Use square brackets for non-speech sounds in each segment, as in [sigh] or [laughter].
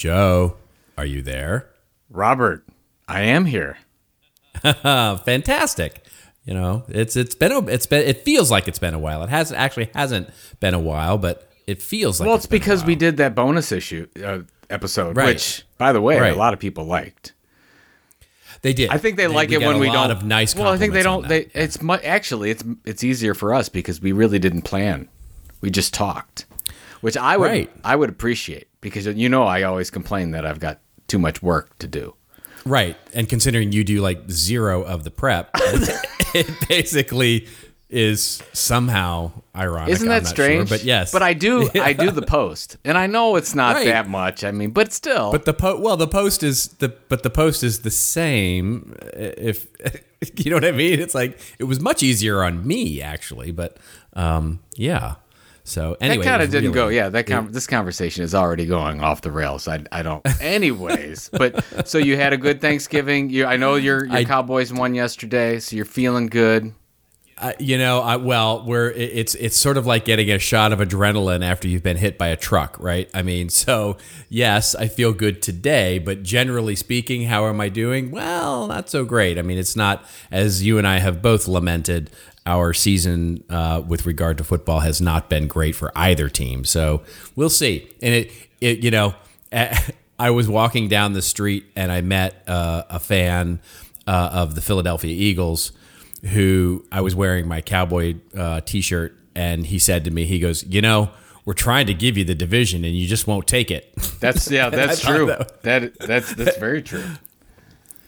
Joe, are you there? Robert, I am here. [laughs] Fantastic. You know, it's it's been a, it's been it feels like it's been a while. It has actually hasn't been a while, but it feels like Well, it's been a because we did that bonus issue uh, episode, Right. which, by the way, Right. a lot of people liked. they did. I think they, like it when a we lot don't. of nice. Well, I think they don't. They it's mu- actually it's it's easier for us because we really didn't plan. We just talked, which I would Right. I would appreciate because you know I always complain that I've got too much work to do. right. And considering you do like zero of the prep, [laughs] it basically is somehow ironic. Isn't that strange? Sure, but yes, But I do [laughs] I do the post, and I know it's not Right. that much. I mean, but still, But the post well, the post is the but the post is the same. If [laughs] you know what I mean, it's like it was much easier on me actually. But um, yeah. So anyway, that kind of didn't go. Yeah, that con- this conversation is already going off the rails. I, I don't. [laughs] Anyways, but so you had a good Thanksgiving. You, I know your your I- Cowboys won yesterday, so you're feeling good. You know, I, well, we're it's it's sort of like getting a shot of adrenaline after you've been hit by a truck, right? I mean, [laughs] so yes, I feel good today, but generally speaking, how am I doing? Well, not so great. I mean, it's not as you and I have both lamented. Our season uh, with regard to football has not been great for either team, so we'll see. And it, it you know, [laughs] I was walking down the street and I met uh, a fan uh, of the Philadelphia Eagles who I was wearing my cowboy uh, t-shirt, and he said to me, he goes, "You know, we're trying to give you the division, and you just won't take it." [laughs] That's yeah, that's true. that- That that's that's very true.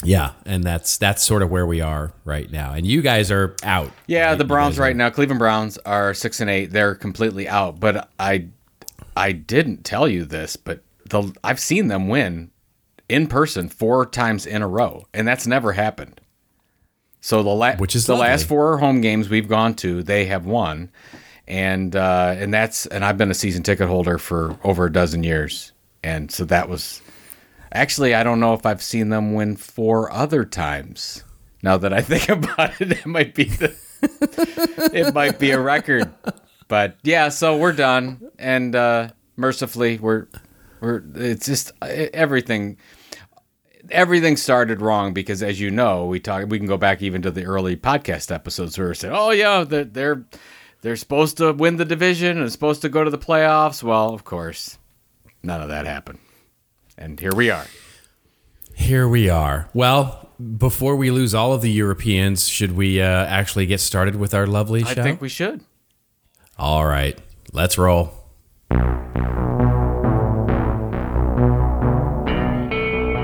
yeah, and that's that's sort of where we are right now. And you guys are out. Yeah, right? the Browns right now, Cleveland Browns are six and eight. They're completely out. But I, I didn't tell you this, but the I've seen them win in person four times in a row, and that's never happened. So the la- Which is the last four home games we've gone to, they have won, and uh, and that's and I've been a season ticket holder for over a dozen years, and so that was actually I don't know if I've seen them win four other times. Now that I think [laughs] about it, it might be the [laughs] it might be a record. But yeah, so we're done, and uh, mercifully, we're we're it's just everything. Everything started wrong because, as you know, we talk. We can go back even to the early podcast episodes where we said, "Oh yeah, they're they're, they're supposed to win the division and supposed to go to the playoffs." Well, of course, none of that happened, and here we are. Here we are. Well, before we lose all of the Europeans, should we uh, actually get started with our lovely show? I think we should. all right, let's roll.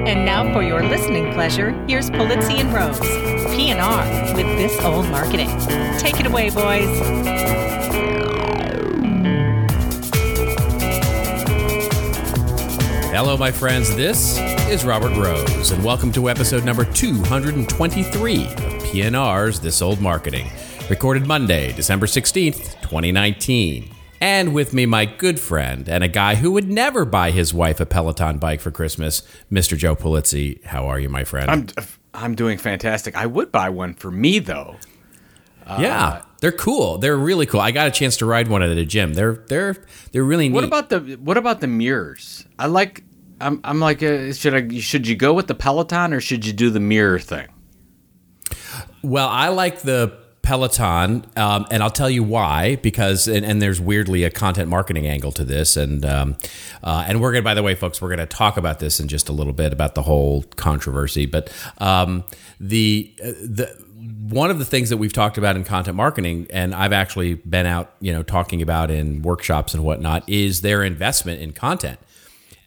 And now for your listening pleasure, here's Pulizzi and Rose, P&R with This Old Marketing. Take it away, boys. Hello, my friends. This is Robert Rose, and welcome to episode number 223 of PNR's This Old Marketing, recorded Monday, December 16th, 2019. And with me, my good friend and a guy who would never buy his wife a Peloton bike for Christmas, Mr. Joe Pulizzi. How are you, my friend? I'm I'm doing fantastic. I would buy one for me though. yeah, they're cool. They're really cool. I got a chance to ride one at a gym. They're they're they're really neat. What about the what about the mirrors? I like. I'm I'm like, uh, should I should you go with the Peloton or should you do the mirror thing? Well, I like the Peloton, um, and I'll tell you why. Because and, and there's weirdly a content marketing angle to this, and um, uh, and we're gonna. By the way, folks, we're gonna talk about this in just a little bit about the whole controversy. But um, the uh, the one of the things that we've talked about in content marketing, and I've actually been out, you know, talking about in workshops and whatnot, is their investment in content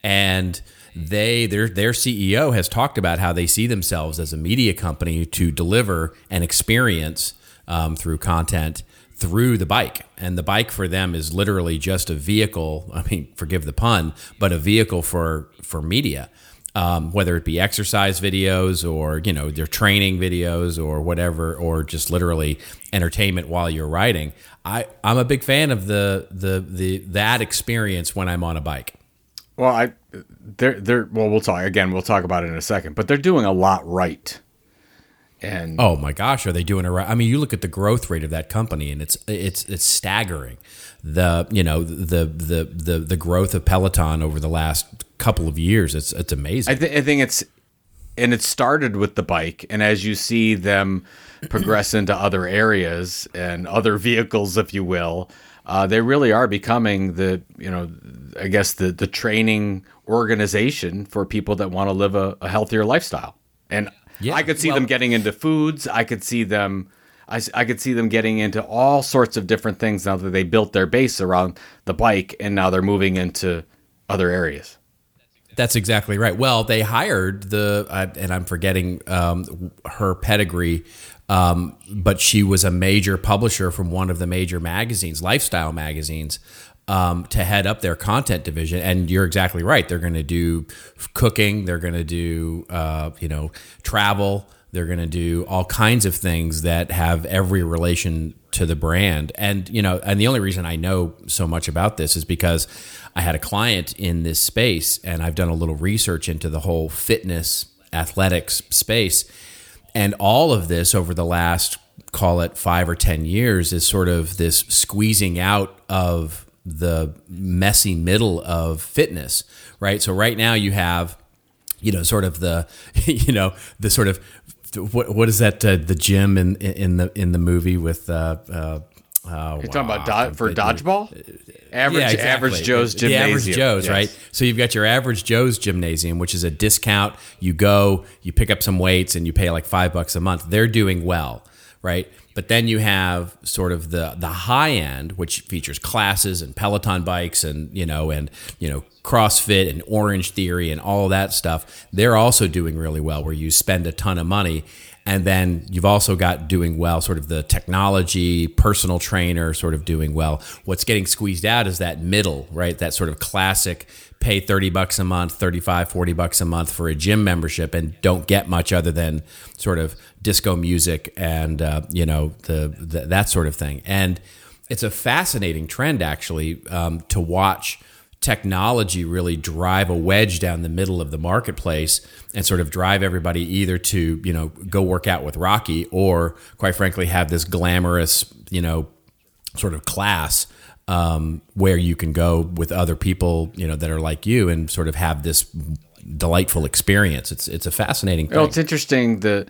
and they their their CEO has talked about how they see themselves as a media company to deliver an experience um, through content through the bike and the bike for them is literally just a vehicle [laughs] i mean forgive the pun but a vehicle for for media um, whether it be exercise videos or you know their training videos or whatever or just literally entertainment while you're riding i i'm a big fan of the the the that experience when i'm on a bike Well, I they're they're well, we'll talk again. We'll talk about it in a second. But they're doing a lot right. And Oh my gosh, are they doing it right? I mean, you look at the growth rate of that company, and it's it's it's staggering. The you know the the the the growth of Peloton over the last couple of years. It's it's amazing. I, th- I think it's and it started with the bike, and as you see them progress into other areas and other vehicles, if you will, uh, they really are becoming the you know I guess the the training organization for people that want to live a, a healthier lifestyle. And Yeah, I could see well- them getting into foods. I could see them. I, I could see them getting into all sorts of different things now that they built their base around the bike and now they're moving into other areas. That's exactly right. Well, they hired the, and I'm forgetting um, her pedigree, um, but she was a major publisher from one of the major magazines, lifestyle magazines, um, to head up their content division. And you're exactly right. They're going to do cooking. They're going to do, uh, you know, travel. They're going to do all kinds of things that have every relation to the brand. And, you know, and the only reason I know so much about this is because I had a client in this space and I've done a little research into the whole fitness athletics space. And all of this over the last, call it five or 10 years, is sort of this squeezing out of the messy middle of fitness, right? So right now you have you know, sort of the, [laughs] you know, the sort of what what is that? Uh, the gym in in the in the movie with uh, uh, oh, You're talking about do- for dodgeball? Average yeah, exactly. average Joe's The gymnasium. average Joe's, Yes. right? So you've got your average Joe's gymnasium, which is a discount. You go, you pick up some weights, and you pay like five bucks a month. They're doing well, right? But then you have sort of the the high end, which features classes and Peloton bikes, and you know, and you know, CrossFit and Orange Theory and all that stuff. They're also doing really well, where you spend a ton of money. And then you've also got doing well, sort of the technology, personal trainer, sort of doing well. What's getting squeezed out is that middle, right? That sort of classic pay 30 bucks a month, 35, 40 bucks a month for a gym membership and don't get much other than sort of disco music and, uh, you know, the, the, that sort of thing. And it's a fascinating trend, actually, um, to watch technology really drive a wedge down the middle of the marketplace and sort of drive everybody either to you know go work out with Rocky or quite frankly have this glamorous you know sort of class um, where you can go with other people you know that are like you and sort of have this delightful experience. It's it's a fascinating thing. Well, it's interesting the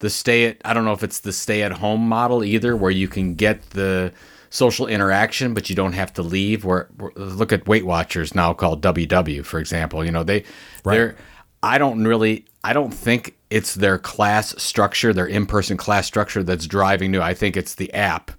the stay at I don't know if it's the stay at home model either, where you can get the social interaction, but you don't have to leave. Where, look at Weight Watchers now called WW, for example. You know they they're I don't really I don't think it's their class structure, their in person class structure that's driving new. I think it's the app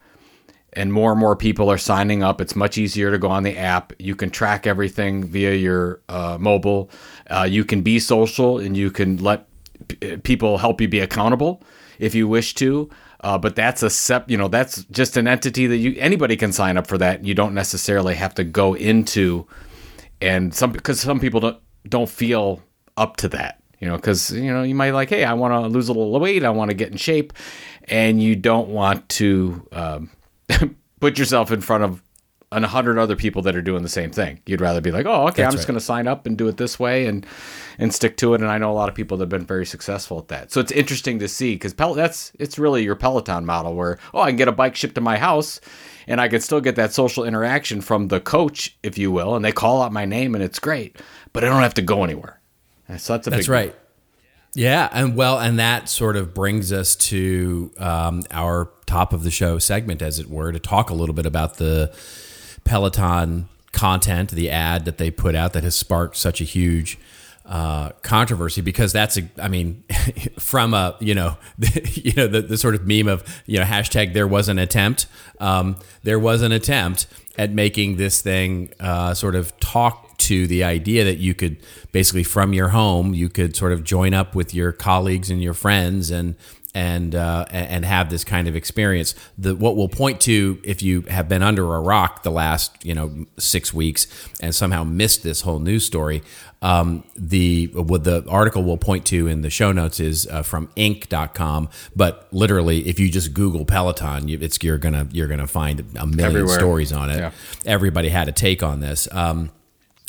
and more and more people are signing up. It's much easier to go on the app. You can track everything via your uh, mobile. Uh, you can be social and you can let p- people help you be accountable if you wish to. Uh, but that's a sep, you know, that's just an entity that you anybody can sign up for that. You don't necessarily have to go into, and some because some people don't don't feel up to that you know because you know you might like hey i want to lose a little weight i want to get in shape and you don't want to um, [laughs] put yourself in front of a hundred other people that are doing the same thing. You'd rather be like oh okay i'm just right. going to sign up and do it this way and and stick to it. And i know a lot of people that have been very successful at that. So it's interesting to see because Pel- that's it's really your peloton model where oh i can get a bike shipped to my house and i can still get that social interaction from the coach if you will and they call out my name and it's great but i don't have to go anywhere. So that's a That's big right. Yeah, and well, and that sort of brings us to um, our top of the show segment, as it were, to talk a little bit about the Peloton content, the ad that they put out that has sparked such a huge uh, controversy because that's a, I mean, [laughs] from a you know, the, [laughs] you know the, the sort of meme of you know hashtag there was an attempt. Um, there was an attempt at making this thing uh, sort of talk to the idea that you could basically from your home you could sort of join up with your colleagues and your friends and and uh, and have this kind of experience. The what we'll point to if you have been under a rock the last you know six weeks and somehow missed this whole news story. Um, the what the article we'll point to in the show notes is uh, from Inc.com, but literally if you just Google Peloton, you, it's you're gonna you're gonna find a million Everywhere. stories on it. Yeah. Everybody had a take on this. Um,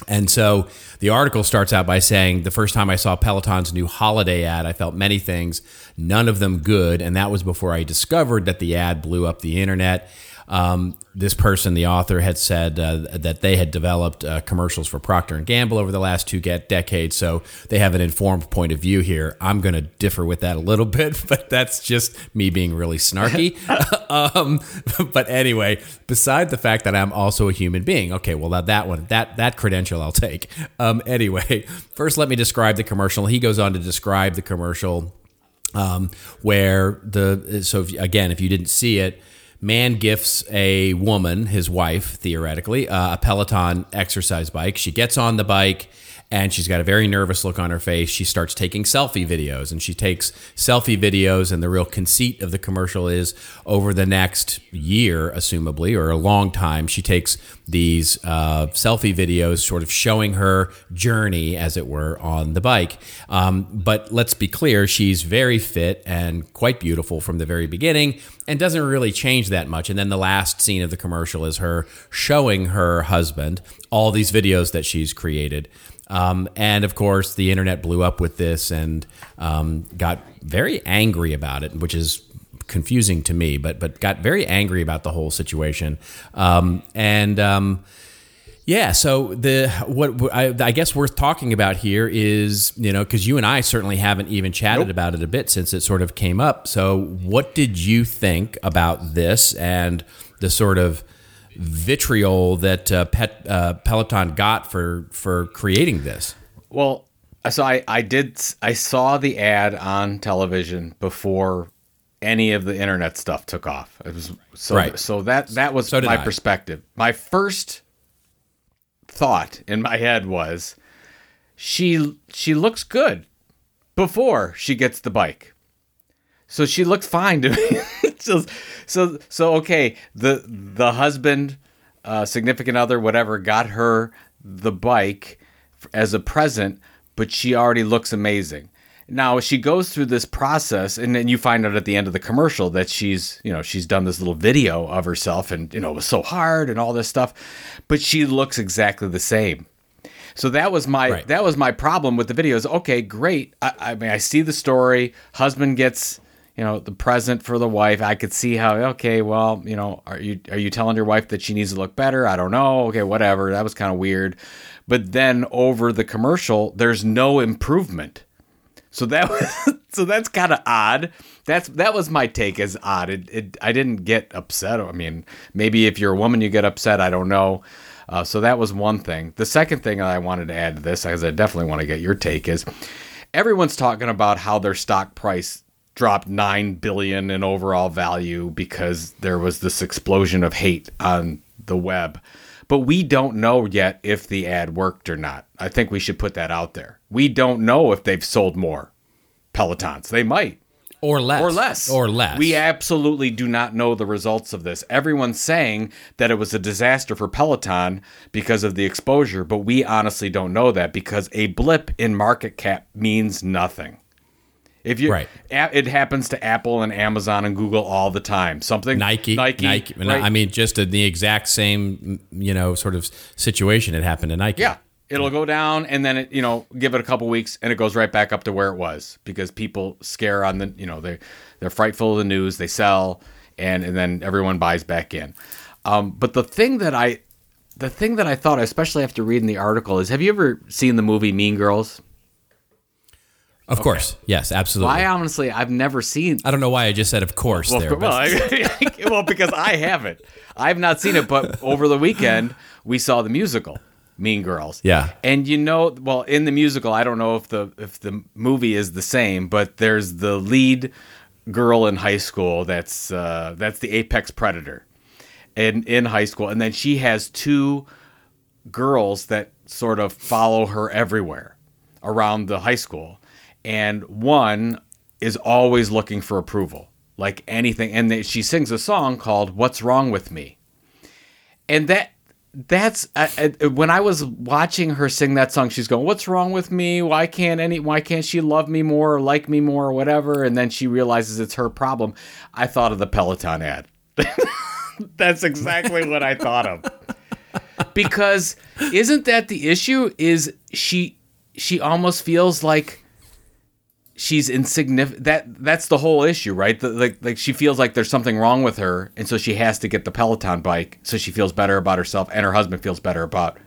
and so the article starts out by saying the first time I saw Peloton's new holiday ad, I felt many things, none of them good. And that was before I discovered that the ad blew up the internet. Um, this person, the author, had said uh, that they had developed uh, commercials for Procter and Gamble over the last two get decades, so they have an informed point of view here. I'm going to differ with that a little [laughs] bit, but that's just me being really snarky. [laughs] [laughs] um, but anyway, beside the fact that I'm also a human being, okay, well that that one that that credential I'll take. Um, anyway, first let me describe the commercial. He goes on to describe the commercial um, where the so if, again, if you didn't see it man gifts a woman, his wife, theoretically, uh, a Peloton exercise bike. She gets on the bike and she's got a very nervous look on her face. She starts taking selfie videos and she takes selfie videos. And the real conceit of the commercial is over the next year, assumably, or a long time, she takes these uh, selfie videos, sort of showing her journey, as it were, on the bike. Um, but let's be clear, she's very fit and quite beautiful from the very beginning and doesn't really change that much. And then the last scene of the commercial is her showing her husband all these videos that she's created. Um, and of course, the internet blew up with this and um, got very angry about it, which is confusing to me, but but got very angry about the whole situation. Um, and um, yeah, so the what I, I, guess worth talking about here is you know because you and I certainly haven't even chatted nope. about it a bit since it sort of came up. So what did you think about this and the sort of vitriol that uh, Pet, uh, Peloton got for for creating this. Well, so I I did I saw the ad on television before any of the internet stuff took off. It was so right. so that that was so my I. perspective. My first thought in my head was she she looks good before she gets the bike. So she looked fine to me. [laughs] so, so, so okay. The the husband, uh, significant other, whatever, got her the bike as a present, but she already looks amazing. Now she goes through this process, and then you find out at the end of the commercial that she's, you know, she's done this little video of herself, and you know, it was so hard and all this stuff, but she looks exactly the same. So that was my right. that was my problem with the videos. Okay, great. I, I mean, I see the story. Husband gets you know the present for the wife. I could see how okay well you know are you are you telling your wife that she needs to look better? I don't know. Okay whatever. That was kind of weird. But then over the commercial there's no improvement. So that [laughs] was so that's kind of odd. That's that was my take as odd. It, it, i didn't get upset. I mean maybe if you're a woman you get upset. I don't know. Uh, so that was one thing. The second thing i wanted to add to this because i definitely want to get your take is everyone's talking about how their stock price dropped 9 billion in overall value because there was this explosion of hate on the web. But we don't know yet if the ad worked or not. I think we should put that out there. We don't know if they've sold more Pelotons. They might. Or less. Or less. Or less. We absolutely do not know the results of this. Everyone's saying that it was a disaster for Peloton because of the exposure, but we honestly don't know that because a blip in market cap means nothing. If you right, it happens to Apple and Amazon and Google all the time. Something Nike, Nike, Nike. Right? I mean, just the exact same, you know, sort of situation. It happened to Nike. Yeah, it'll go down and then it, you know, give it a couple weeks and it goes right back up to where it was because people scare on the, you know, they they're frightful of the news. They sell and and then everyone buys back in. Um, but the thing that I, the thing that I thought, especially after reading the article, is: Have you ever seen the movie Mean Girls? Of okay. course, yes, absolutely. Well, I honestly, I've never seen. I don't know why I just said "of course" well, there. Well, [laughs] well, because I haven't. I've not seen it, but over the weekend we saw the musical Mean Girls. Yeah, and you know, well, in the musical, I don't know if the if the movie is the same, but there's the lead girl in high school that's uh, that's the apex predator, in in high school, and then she has two girls that sort of follow her everywhere around the high school and one is always looking for approval, like anything. And they, she sings a song called "What's Wrong with Me," and that that's uh, uh, when I was watching her sing that song. She's going, "What's wrong with me? Why can't any? Why can't she love me more or like me more or whatever?" And then she realizes it's her problem. I thought of the Peloton ad. [laughs] that's exactly what I thought of. Because isn't that the issue? Is she she almost feels like she's insignificant. That that's the whole issue, right? The, like like she feels like there's something wrong with her, and so she has to get the Peloton bike so she feels better about herself, and her husband feels better about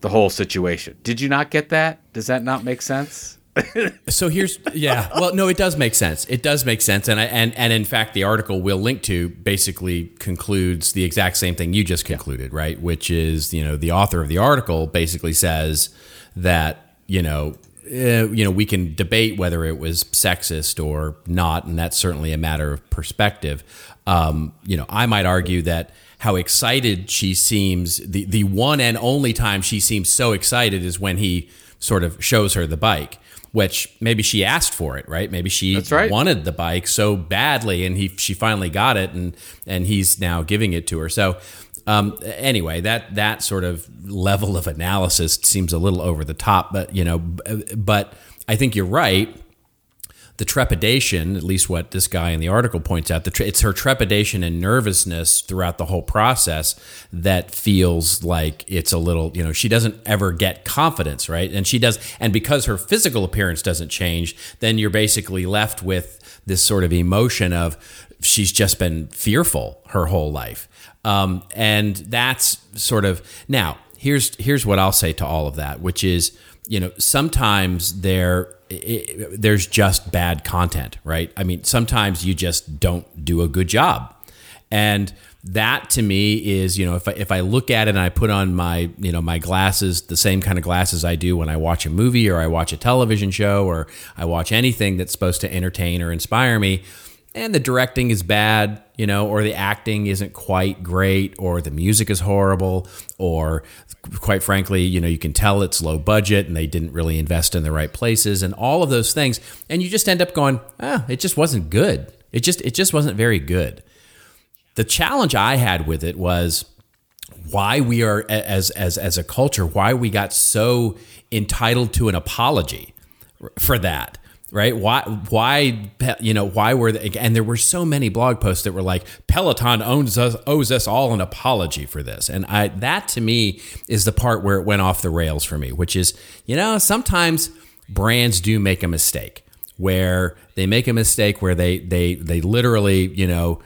the whole situation. Did you not get that? Does that not make sense? [laughs] so here's yeah well no it does make sense it does make sense and I, and and in fact the article we'll link to basically concludes the exact same thing you just concluded right which is you know the author of the article basically says that you know uh, you know we can debate whether it was sexist or not and that's certainly a matter of perspective um, you know I might argue that how excited she seems the the one and only time she seems so excited is when he sort of shows her the bike which maybe she asked for it, right? Maybe she right. wanted the bike so badly, and he she finally got it, and and he's now giving it to her. So um, anyway, that that sort of level of analysis seems a little over the top, but you know, but I think you're right the trepidation, at least what this guy in the article points out, the it's her trepidation and nervousness throughout the whole process that feels like it's a little, you know, she doesn't ever get confidence, right? And she does, and because her physical appearance doesn't change, then you're basically left with this sort of emotion of she's just been fearful her whole life. Um, and that's sort of now here's here's what I'll say to all of that, which is, you know, sometimes there it, there's just bad content, right? I mean, sometimes you just don't do a good job. And that to me is, you know, if I, if I look at it and I put on my, you know, my glasses, the same kind of glasses I do when I watch a movie or I watch a television show or I watch anything that's supposed to entertain or inspire me, and the directing is bad, you know, or the acting isn't quite great, or the music is horrible, or quite frankly, you know, you can tell it's low budget and they didn't really invest in the right places and all of those things. And you just end up going, ah, it just wasn't good. It just it just wasn't very good. The challenge I had with it was why we are as as as a culture, why we got so entitled to an apology for that right? Why, why, you know, why were they, and there were so many blog posts that were like, Peloton owns us, owes us all an apology for this. And I, that to me is the part where it went off the rails for me, which is, you know, sometimes brands do make a mistake where they make a mistake where they, they, they literally, you know,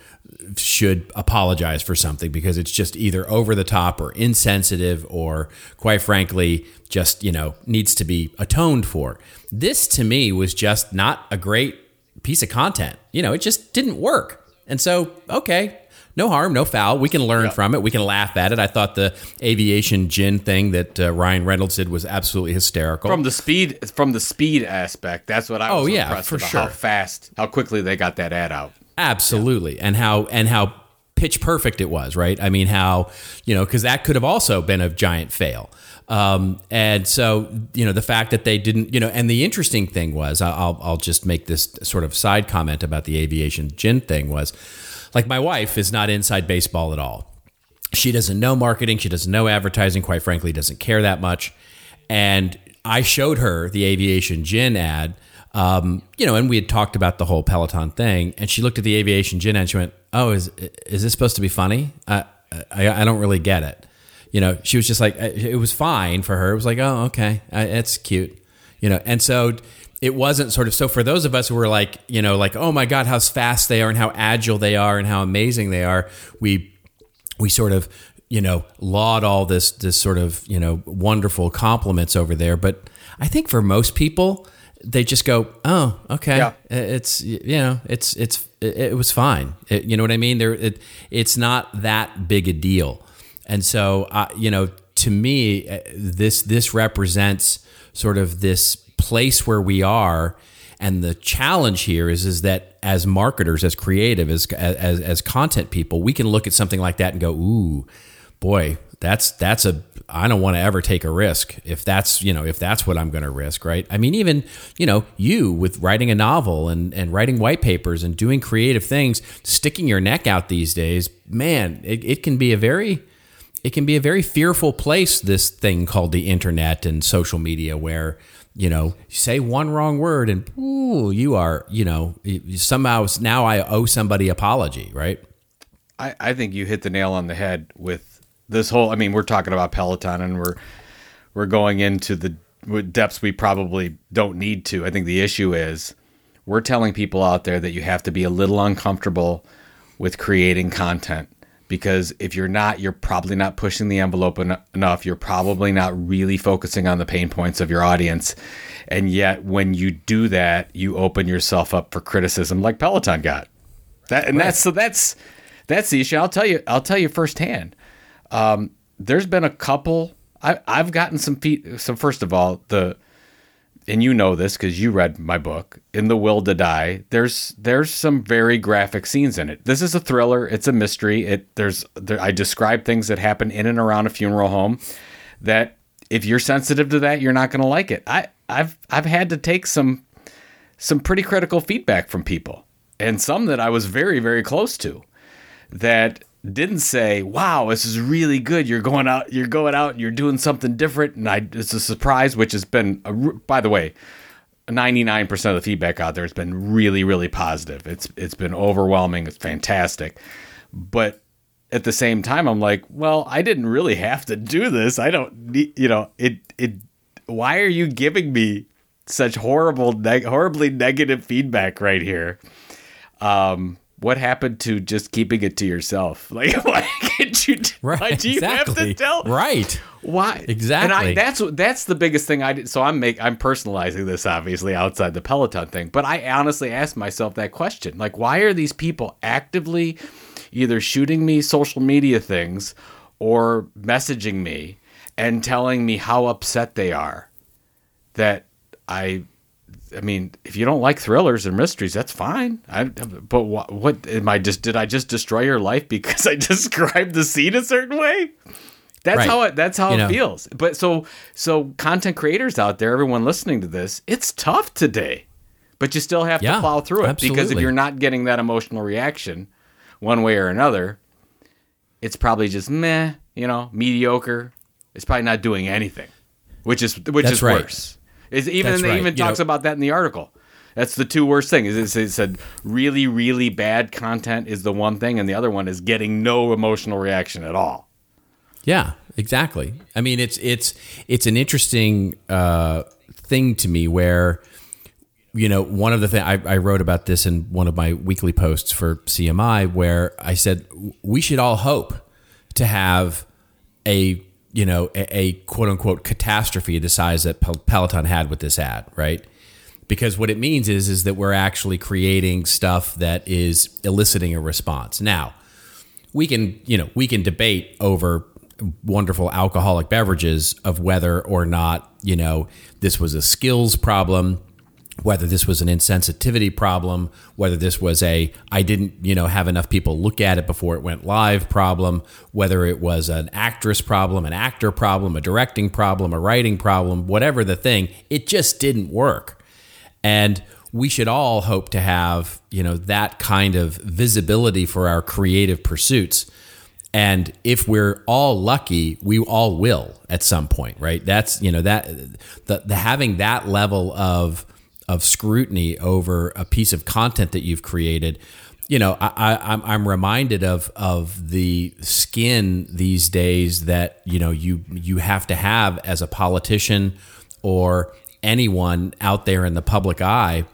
should apologize for something because it's just either over the top or insensitive or quite frankly just you know needs to be atoned for this to me was just not a great piece of content you know it just didn't work and so okay no harm, no foul. We can learn yeah. from it. We can laugh at it. I thought the aviation gin thing that uh, Ryan Reynolds did was absolutely hysterical. From the speed, from the speed aspect, that's what I was oh, yeah, for about, sure. How fast, how quickly they got that ad out. Absolutely. Yeah. And how and how pitch perfect it was, right? I mean, how, you know, because that could have also been a giant fail. Um, and so, you know, the fact that they didn't, you know, and the interesting thing was, I'll, I'll just make this sort of side comment about the aviation gin thing was like my wife is not inside baseball at all. She doesn't know marketing. She doesn't know advertising, quite frankly, doesn't care that much. And I showed her the aviation gin ad um, you know, and we had talked about the whole Peloton thing, and she looked at the aviation gin and she went, "Oh, is is this supposed to be funny? I, I, I don't really get it." You know, she was just like, it was fine for her. It was like, "Oh, okay, it's cute," you know, and so it wasn't sort of so for those of us who were like, you know, like, "Oh my God, how fast they are and how agile they are and how amazing they are," we we sort of you know laud all this this sort of you know wonderful compliments over there, but I think for most people they just go, oh, okay, yeah. it's you know, it's it's it, it was fine. It, you know what I mean? There, it, it's not that big a deal, and so uh, you know, to me, uh, this this represents sort of this place where we are. And the challenge here is is that as marketers, as creative, as as as content people, we can look at something like that and go, "Ooh, boy, that's that's a I don't want to ever take a risk if that's you know if that's what I'm going to risk, right? I mean, even you know you with writing a novel and and writing white papers and doing creative things, sticking your neck out these days, man, it, it can be a very it can be a very fearful place. This thing called the internet and social media, where you know say one wrong word and ooh, you are you know somehow now I owe somebody apology, right? I, I think you hit the nail on the head with this whole. I mean, we're talking about Peloton, and we're we're going into the depths we probably don't need to. I think the issue is we're telling people out there that you have to be a little uncomfortable with creating content because if you're not, you're probably not pushing the envelope en- enough. You're probably not really focusing on the pain points of your audience. And yet, when you do that, you open yourself up for criticism, like Peloton got. That and that's so that's that's the issue. I'll tell you. I'll tell you firsthand. Um, there's been a couple. I, I've gotten some feet. So first of all, the and you know this because you read my book in the will to die there's there's some very graphic scenes in it this is a thriller it's a mystery it there's there, i describe things that happen in and around a funeral home that if you're sensitive to that you're not going to like it i i've i've had to take some some pretty critical feedback from people and some that i was very very close to that didn't say, "Wow, this is really good. You're going out. You're going out. and You're doing something different." And I, it's a surprise, which has been, a, by the way, 99% of the feedback out there has been really, really positive. It's it's been overwhelming. It's fantastic, but at the same time, I'm like, well, I didn't really have to do this. I don't need, you know, it it. Why are you giving me such horrible, neg- horribly negative feedback right here? Um, what happened to just keeping it to yourself? [laughs] Like, why can't you? Right. Why do you exactly. have to tell? Right. Why Exactly. And I, that's that's the biggest thing I did. So I'm make I'm personalizing this obviously outside the Peloton thing, but I honestly asked myself that question: like, why are these people actively either shooting me social media things or messaging me and telling me how upset they are that I I mean, if you don't like thrillers and mysteries, that's fine. I, but what, what am I just? Did I just destroy your life [laughs] because I described the scene a certain way? That's Right. how it. That's how You it know. feels. But so so content creators out there, everyone listening to this, it's tough today, but you still have to plow through it because if you're not getting that emotional reaction, one way or another, it's probably just meh. You know, mediocre. It's probably not doing anything, which is which That's is right. worse. Is even they right. even You talks know- about that in the article. That's the two worst things. Is it said really really bad content is the one thing, and the other one is getting no emotional reaction at all. Yeah, exactly. I mean, it's it's it's an interesting uh, thing to me where you know one of the things I, I wrote about this in one of my weekly posts for CMI where I said we should all hope to have a you know a, a quote unquote catastrophe the size that Pel- Peloton had with this ad, right? Because what it means is is that we're actually creating stuff that is eliciting a response. Now, we can you know we can debate over wonderful alcoholic beverages of whether or not you know this was a skills problem whether this was an insensitivity problem whether this was a i didn't you know have enough people look at it before it went live problem whether it was an actress problem an actor problem a directing problem a writing problem whatever the thing it just didn't work and we should all hope to have, you know, that kind of visibility for our creative pursuits. And if we're all lucky, we all will at some point, right? That's, you know, that the, the having that level of of scrutiny over a piece of content that you've created, you know, I, I, I'm I'm reminded of of the skin these days that you know you you have to have as a politician or anyone out there in the public eye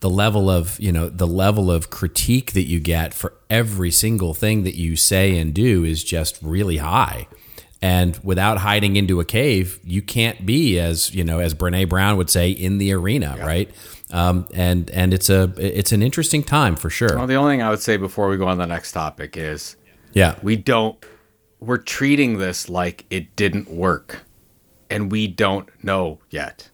the level of you know the level of critique that you get for every single thing that you say and do is just really high and without hiding into a cave you can't be as you know as brene brown would say in the arena right? Um, and and it's a it's an interesting time for sure. Well, the only thing I would say before we go on the next topic is yeah. we don't we're treating this like it didn't work, and we don't know yet.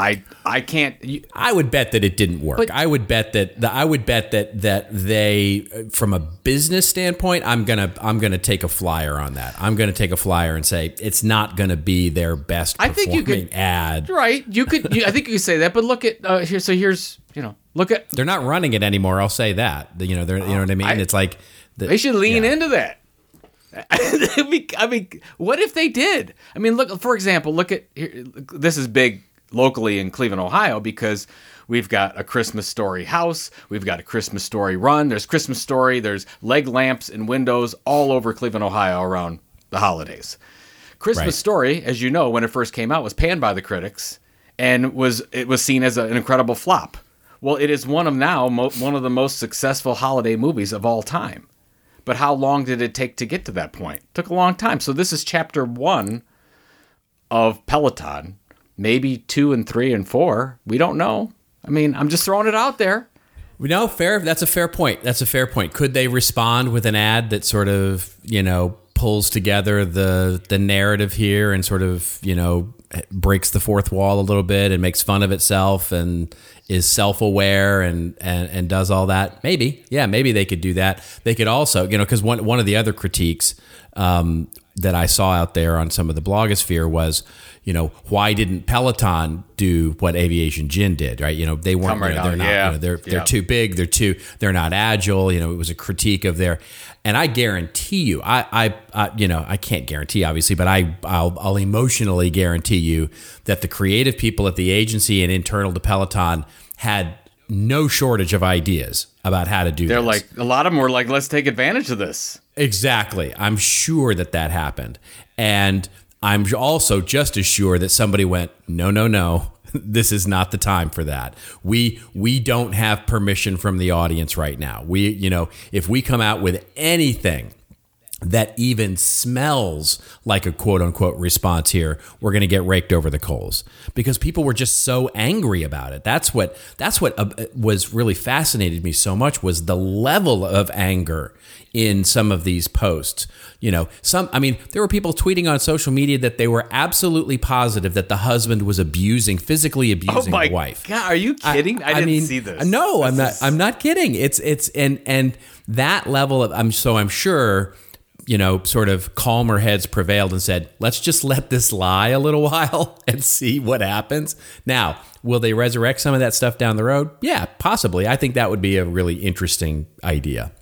I I can't. You, I would bet that it didn't work. But- I would bet that the, I would bet that that they, from a business standpoint, I'm gonna I'm gonna take a flyer on that. I'm gonna take a flyer and say it's not gonna be their best I think you could- ad. right? You could. You, I think you could say that, but look at uh, here. So here's you know look at They're not running it anymore. I'll say that. You know, they're you know what I mean. I- it's like the, They should lean yeah. into that. [laughs] I mean, what if they did? I mean, look for example, look at here, this is big locally in Cleveland, Ohio, because we've got a Christmas Story house, we've got a Christmas Story run. There's Christmas Story, there's leg lamps and windows all over Cleveland, Ohio, around the holidays. Christmas Right. Story, as you know, when it first came out, was panned by the critics and was it was seen as a- an incredible flop. Well, it is one of now mo- one of the most successful holiday movies of all time. But how long did it take to get to that point? took a long time. So this is chapter one of Peloton. Maybe two and three and four. We don't know. I mean, I'm just throwing it out there. No, fair. That's a fair point. That's a fair point. Could they respond with an ad that sort of, you know, pulls together the the narrative here and sort of, you know, breaks the fourth wall a little bit and makes fun of itself and is self-aware and and, and does all that? Maybe. Yeah, maybe they could do that. They could also, you know, because one one of the other critiques um, that I saw out there on some of the blogosphere was, you know, why didn't Peloton do what Aviation Gin did? Right? You know, they weren't. right you know, they're not. yeah. You know, they're they're too big. They're too. They're not agile. You know, it was a critique of their. And I guarantee you, I, I, I you know, I can't guarantee obviously, but I, I'll, I'll emotionally guarantee you that the creative people at the agency and internal to Peloton had no shortage of ideas about how to do. They're this. like a lot of them were like, let's take advantage of this. Exactly. I'm sure that that happened. And I'm also just as sure that somebody went, no, no, no. [laughs] This is not the time for that. We we don't have permission from the audience right now. We you know, if we come out with anything that even smells like a quote unquote response here, we're going to get raked over the coals because people were just so angry about it. That's what that's what uh, was really fascinated me so much was the level of anger in some of these posts. You know, some I mean, there were people tweeting on social media that they were absolutely positive that the husband was abusing, physically Oh abusing my the wife. god, are you kidding? I, didn't mean, see this. No, I'm This not. is- I'm not kidding. It's it's and and that level of I'm so I'm sure you know sort of calmer heads prevailed and said let's just let this lie a little [laughs] while and see what happens. Now, will they resurrect some of that stuff down the road? Yeah, possibly. I think that would be a really interesting idea.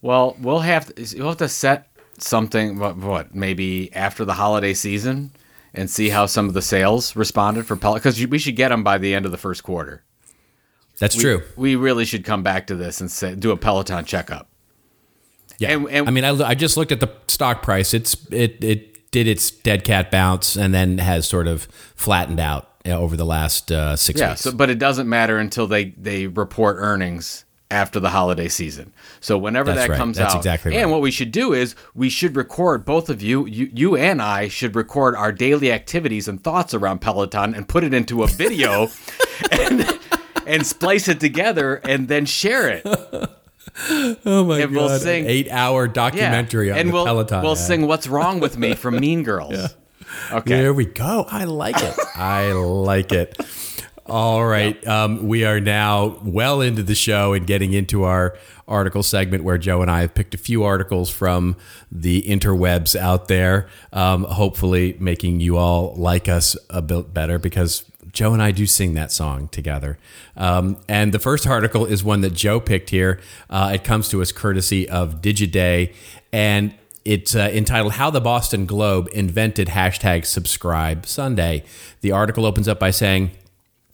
Well, we'll have to, we'll have to set something. What, what maybe after the holiday season and see how some of the sales responded for Peloton because we should get them by the end of the first quarter. That's true. We really should come back to this and say, do a Peloton checkup. Yeah, And- and- I mean, I, I just looked at the stock price. It's it it did its dead cat bounce and then has sort of flattened out over the last uh, six Yeah, weeks. so, but it doesn't matter until they they report earnings after the holiday season. So whenever That's that right. comes That's out, exactly and what we should do is we should record both of you, you, you and I should record our daily activities and thoughts around Peloton and put it into a video, [laughs] and and splice it together and then share it. [laughs] [laughs] oh my and we'll god! sing- An eight-hour Yeah, documentary on and we'll Peloton. we'll sing "What's Wrong with Me" from Mean [laughs] Girls. Okay. There we go. I like it. I like it. All right. Um, we are now well into the show and getting into our article segment where Joe and I have picked a few articles from the interwebs out there, um, hopefully making you all like us a bit better because Joe and I do sing that song together. Um, and the first article is one that Joe picked here. Uh, it comes to us courtesy of Digiday. And it's uh, entitled How the Boston Globe Invented Hashtag Subscribe Sunday. The article opens up by saying,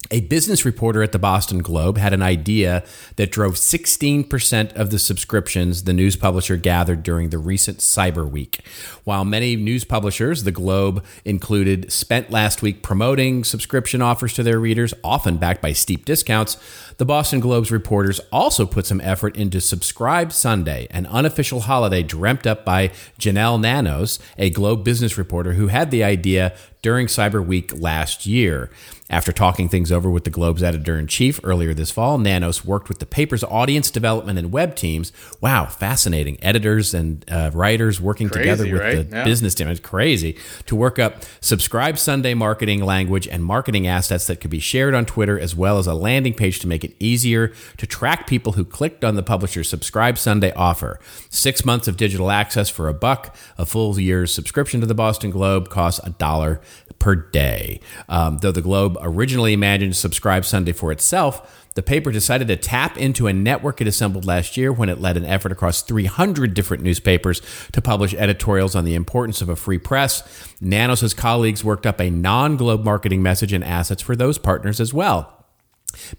a business reporter at the Boston Globe had an idea that drove 16% of the subscriptions the news publisher gathered during the recent Cyber Week. While many news publishers, the Globe included, spent last week promoting subscription offers to their readers, often backed by steep discounts, the Boston Globe's reporters also put some effort into Subscribe Sunday, an unofficial holiday dreamt up by Janelle Nanos, a Globe business reporter who had the idea during Cyber Week last year. After talking things over with the Globe's editor in chief earlier this fall, Nanos worked with the paper's audience development and web teams. Wow, fascinating. Editors and uh, writers working together with right? the Yeah. business team. It's crazy to work up subscribe Sunday marketing language and marketing assets that could be shared on Twitter, as well as a landing page to make it easier to track people who clicked on the publisher's subscribe Sunday offer. Six months of digital access for a buck. A full year's subscription to the Boston Globe costs a dollar per day. Um, though the Globe originally imagined Subscribe Sunday for itself, the paper decided to tap into a network it assembled last year when it led an effort across 300 different newspapers to publish editorials on the importance of a free press. Nanos' colleagues worked up a non Globe marketing message and assets for those partners as well.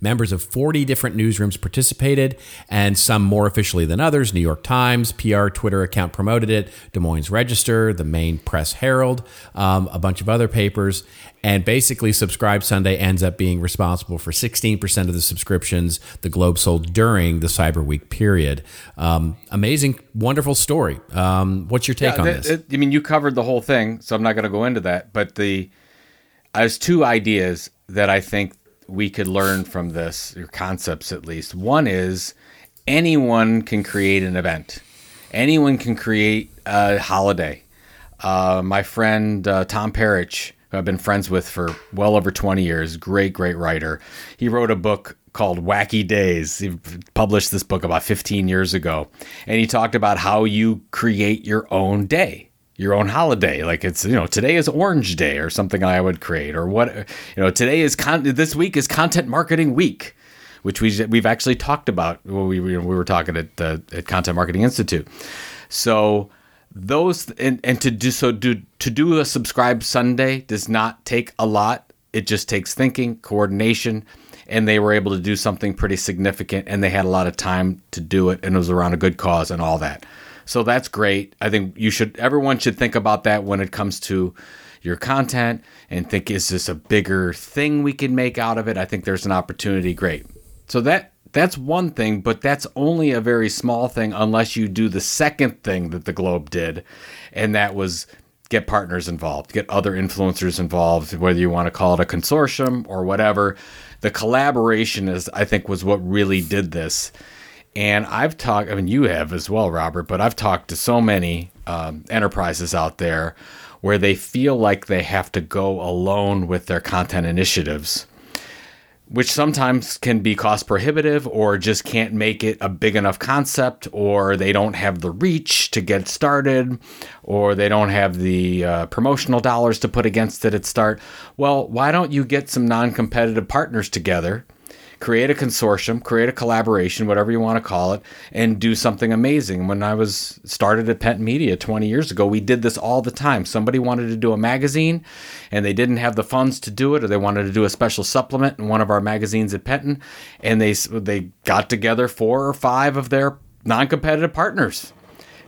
Members of 40 different newsrooms participated, and some more officially than others. New York Times, PR, Twitter account promoted it, Des Moines Register, the Maine Press Herald, um, a bunch of other papers. And basically, Subscribe Sunday ends up being responsible for 16% of the subscriptions the Globe sold during the Cyber Week period. Um, amazing, wonderful story. Um, what's your take Yeah, on th- this? it- I mean, you covered the whole thing, so I'm not going to go into that. But the there's two ideas that I think we could learn from this, or concepts at least. One is anyone can create an event. Anyone can create a holiday. Uh, my friend uh, Tom Parrish, who I've been friends with for well over 20 years, great, great writer. He wrote a book called Wacky Days. He published this book about 15 years ago. And he talked about how you create your own day, your own holiday. Like it's, you know, today is Orange Day or something I would create. Or what, you know, today is, con- this week is Content Marketing Week which we we've actually talked about when we, we were talking at the at Content Marketing Institute. So those and, and to do so do to do a subscribe Sunday does not take a lot. It just takes thinking, coordination, and they were able to do something pretty significant and they had a lot of time to do it and it was around a good cause and all that. So that's great. I think you should everyone should think about that when it comes to your content and think is this a bigger thing we can make out of it? I think there's an opportunity. Great. So that that's one thing, but that's only a very small thing unless you do the second thing that the Globe did, and that was get partners involved, get other influencers involved, whether you want to call it a consortium or whatever. The collaboration is, I think, was what really did this. And I've talked, I mean, you have as well, Robert, but I've talked to so many um, enterprises out there where they feel like they have to go alone with their content initiatives which sometimes can be cost prohibitive or just can't make it a big enough concept or they don't have the reach to get started or they don't have the uh, promotional dollars to put against it at start. Well why don't you get some non-competitive partners together create a consortium, create a collaboration, whatever you want to call it, and do something amazing. When I was started at Penton Media 20 years ago, we did this all the time. Somebody wanted to do a magazine and they didn't have the funds to do it, or they wanted to do a special supplement in one of our magazines at Penton, and they they got together four or five of their non-competitive partners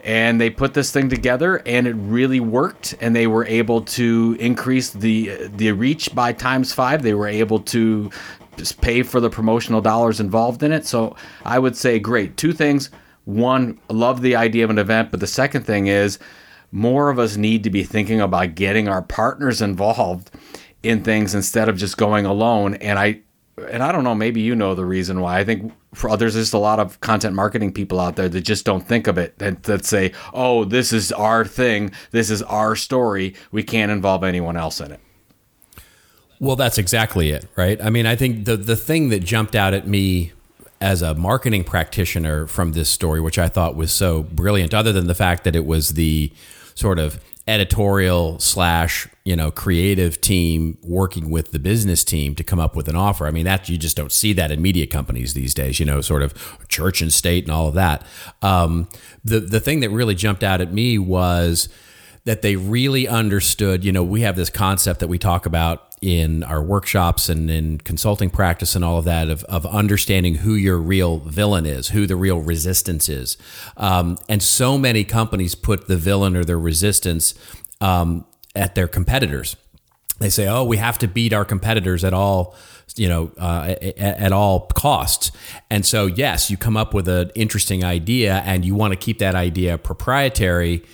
and they put this thing together and it really worked and they were able to increase the the reach by times 5 they were able to just pay for the promotional dollars involved in it. So i would say great two things. One love the idea of an event but the second thing is more of us need to be thinking about getting our partners involved in things instead of just going alone. And i and I don't know, maybe you know the reason why. I think for others, there's just a lot of content marketing people out there that just don't think of it, that, that say, oh, this is our thing, this is our story, we can't involve anyone else in it. Well, that's exactly it, right? I mean, I think the the thing that jumped out at me as a marketing practitioner from this story, which I thought was so brilliant, other than the fact that it was the sort of editorial slash you know creative team working with the business team to come up with an offer. I mean, that you just don't see that in media companies these days. You know, sort of church and state and all of that. Um, the the thing that really jumped out at me was that they really understood. You know, we have this concept that we talk about in our workshops and in consulting practice and all of that of, of understanding who your real villain is, who the real resistance is. Um, and so many companies put the villain or their resistance um, at their competitors. They say, "Oh, we have to beat our competitors at all." you know, uh, at, at, all costs. And so, yes, you come up with an interesting idea and you want to keep that idea proprietary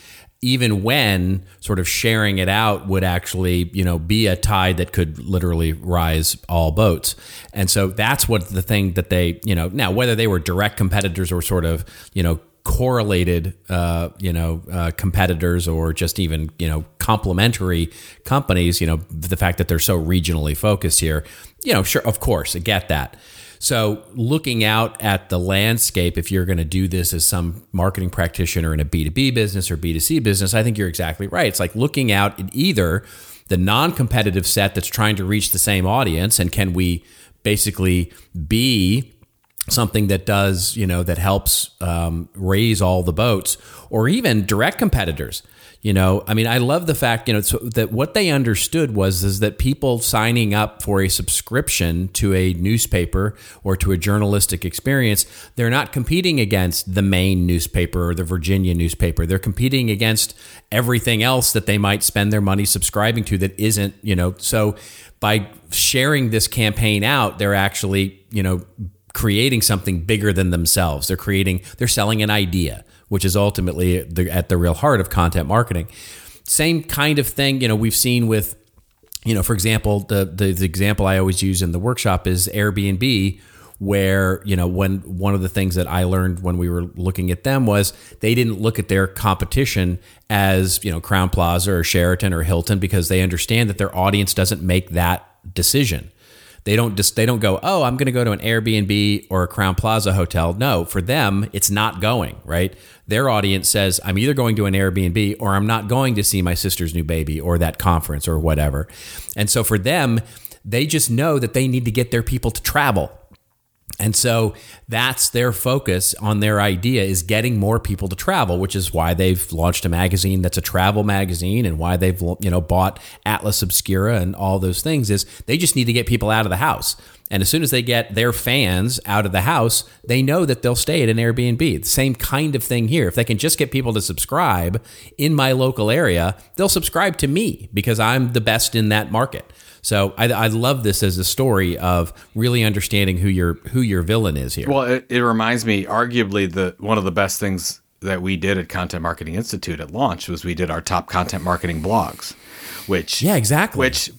even when sort of sharing it out would actually, you know, be a tide that could literally rise all boats. And so that's what the thing that they, you know, now whether they were direct competitors or sort of, you know, correlated, uh, you know, uh, competitors or just even, you know, complementary companies, you know, the fact that they're so regionally focused here, you know, sure, of course, I get that. So, looking out at the landscape, if you're going to do this as some marketing practitioner in a B2B business or B2C business, I think you're exactly right. It's like looking out at either the non competitive set that's trying to reach the same audience, and can we basically be something that does, you know, that helps um, raise all the boats, or even direct competitors You know, I mean, I love the fact you know that what they understood was is that people signing up for a subscription to a newspaper or to a journalistic experience, they're not competing against the Maine newspaper or the Virginia newspaper. They're competing against everything else that they might spend their money subscribing to that isn't you know. So by sharing this campaign out, they're actually you know creating something bigger than themselves. They're creating, they're selling an idea which is ultimately the, at the real heart of content marketing. Same kind of thing, you know, we've seen with, you know, for example, the, the, the example I always use in the workshop is Airbnb, where you know when one of the things that I learned when we were looking at them was they didn't look at their competition as you know Crowne Plaza or Sheraton or Hilton because they understand that their audience doesn't make that decision. They don't just they don't go, "Oh, I'm going to go to an Airbnb or a Crowne Plaza hotel." No, for them, it's not going, right? Their audience says, "I'm either going to an Airbnb or I'm not going to see my sister's new baby or that conference or whatever." And so for them, they just know that they need to get their people to travel and so that's their focus on their idea is getting more people to travel, which is why they've launched a magazine that's a travel magazine and why they've you know bought Atlas Obscura and all those things is they just need to get people out of the house. And as soon as they get their fans out of the house, they know that they'll stay at an Airbnb. The same kind of thing here. If they can just get people to subscribe in my local area, they'll subscribe to me because I'm the best in that market. So I, I love this as a story of really understanding who your who your villain is here. Well, it, it reminds me, arguably, the one of the best things that we did at Content Marketing Institute at launch was we did our top content marketing blogs, which yeah, exactly, which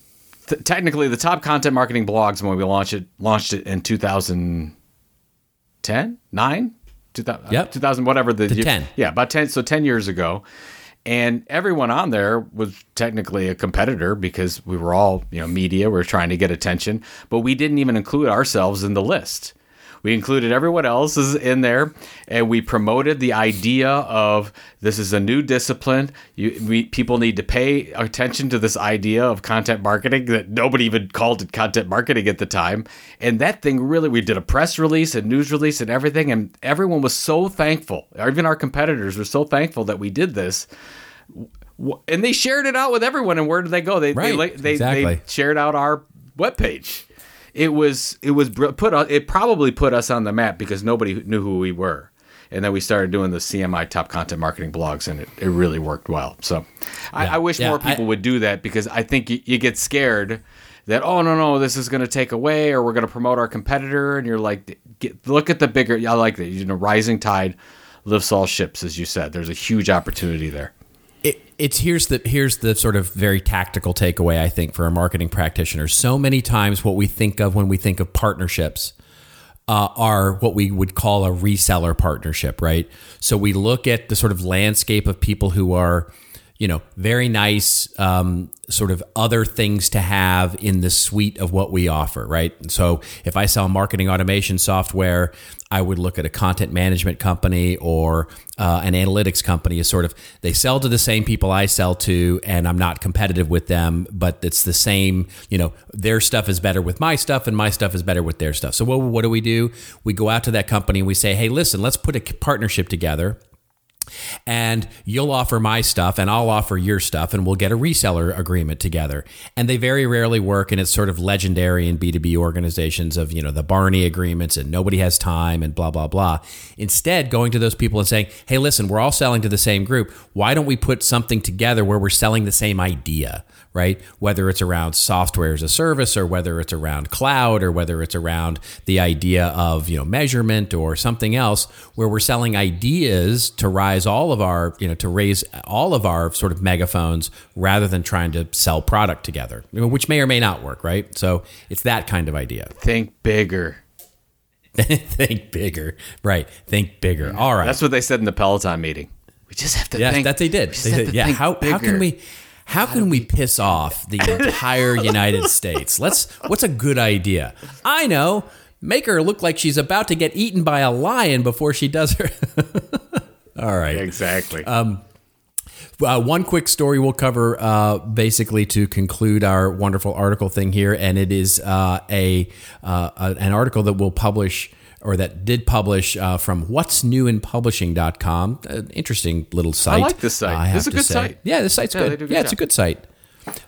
th- technically the top content marketing blogs when we launched it launched it in 2010, nine. 2000, uh, yep. 2000 whatever the, the year, 10 yeah about 10 so 10 years ago and everyone on there was technically a competitor because we were all you know media we are trying to get attention but we didn't even include ourselves in the list we included everyone else in there and we promoted the idea of this is a new discipline you, we, people need to pay attention to this idea of content marketing that nobody even called it content marketing at the time and that thing really we did a press release a news release and everything and everyone was so thankful even our competitors were so thankful that we did this and they shared it out with everyone. And where did they go? They right. they, they, exactly. they shared out our webpage. It was it was put it probably put us on the map because nobody knew who we were. And then we started doing the CMI top content marketing blogs, and it, it really worked well. So I, I wish yeah, more people I, would do that because I think you, you get scared that oh no no this is going to take away or we're going to promote our competitor, and you're like get, look at the bigger. I like that you know rising tide lifts all ships, as you said. There's a huge opportunity there it's here's the here's the sort of very tactical takeaway I think for a marketing practitioner. So many times, what we think of when we think of partnerships uh, are what we would call a reseller partnership, right? So we look at the sort of landscape of people who are you know, very nice um, sort of other things to have in the suite of what we offer, right? So if I sell marketing automation software, I would look at a content management company or uh, an analytics company as sort of they sell to the same people I sell to, and I'm not competitive with them, but it's the same. You know, their stuff is better with my stuff, and my stuff is better with their stuff. So what, what do we do? We go out to that company and we say, hey, listen, let's put a partnership together and you'll offer my stuff and I'll offer your stuff and we'll get a reseller agreement together. And they very rarely work and it's sort of legendary in B2B organizations of, you know, the Barney agreements and nobody has time and blah blah blah. Instead, going to those people and saying, "Hey, listen, we're all selling to the same group. Why don't we put something together where we're selling the same idea?" Right? Whether it's around software as a service or whether it's around cloud or whether it's around the idea of, you know, measurement or something else where we're selling ideas to rise all of our, you know, to raise all of our sort of megaphones rather than trying to sell product together, which may or may not work, right? So it's that kind of idea. Think bigger. [laughs] think bigger. Right. Think bigger. All right. That's what they said in the Peloton meeting. We just have to yes, think. that they did. They said, yeah. How, how can we how can we piss off the entire [laughs] United States? Let's. What's a good idea? I know. Make her look like she's about to get eaten by a lion before she does her. [laughs] All right. Exactly. Um, uh, one quick story we'll cover uh, basically to conclude our wonderful article thing here, and it is uh, a uh, an article that we'll publish or that did publish uh, from what's new in publishing.com. An interesting little site. I like this site. I have This is a to good say. site. Yeah, this site's Yeah, good. good yeah, it's a good site.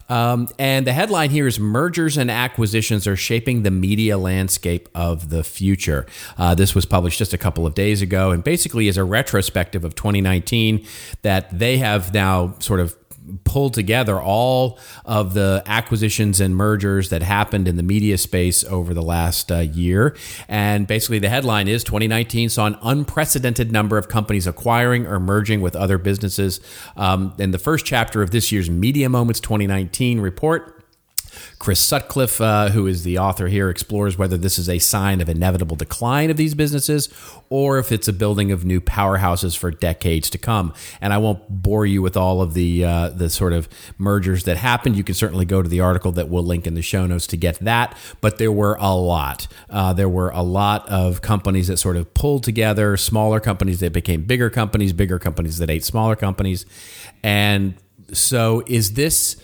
Um, and the headline here is Mergers and Acquisitions are shaping the media landscape of the future. Uh, this was published just a couple of days ago and basically is a retrospective of 2019 that they have now sort of pulled together all of the acquisitions and mergers that happened in the media space over the last uh, year. And basically, the headline is 2019 saw an unprecedented number of companies acquiring or merging with other businesses. Um, in the first chapter of this year's Media Moments 2019 report, Chris Sutcliffe, uh, who is the author here, explores whether this is a sign of inevitable decline of these businesses or if it's a building of new powerhouses for decades to come. And I won't bore you with all of the uh, the sort of mergers that happened. You can certainly go to the article that we'll link in the show notes to get that. But there were a lot. Uh, there were a lot of companies that sort of pulled together, smaller companies that became bigger companies, bigger companies that ate smaller companies, and so is this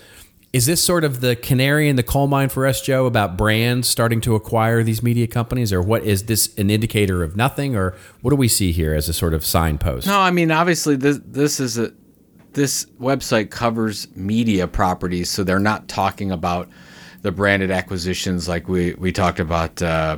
is this sort of the canary in the coal mine for us, Joe, about brands starting to acquire these media companies, or what is this an indicator of nothing, or what do we see here as a sort of signpost? No, I mean obviously this this is a this website covers media properties, so they're not talking about the branded acquisitions like we we talked about. Uh,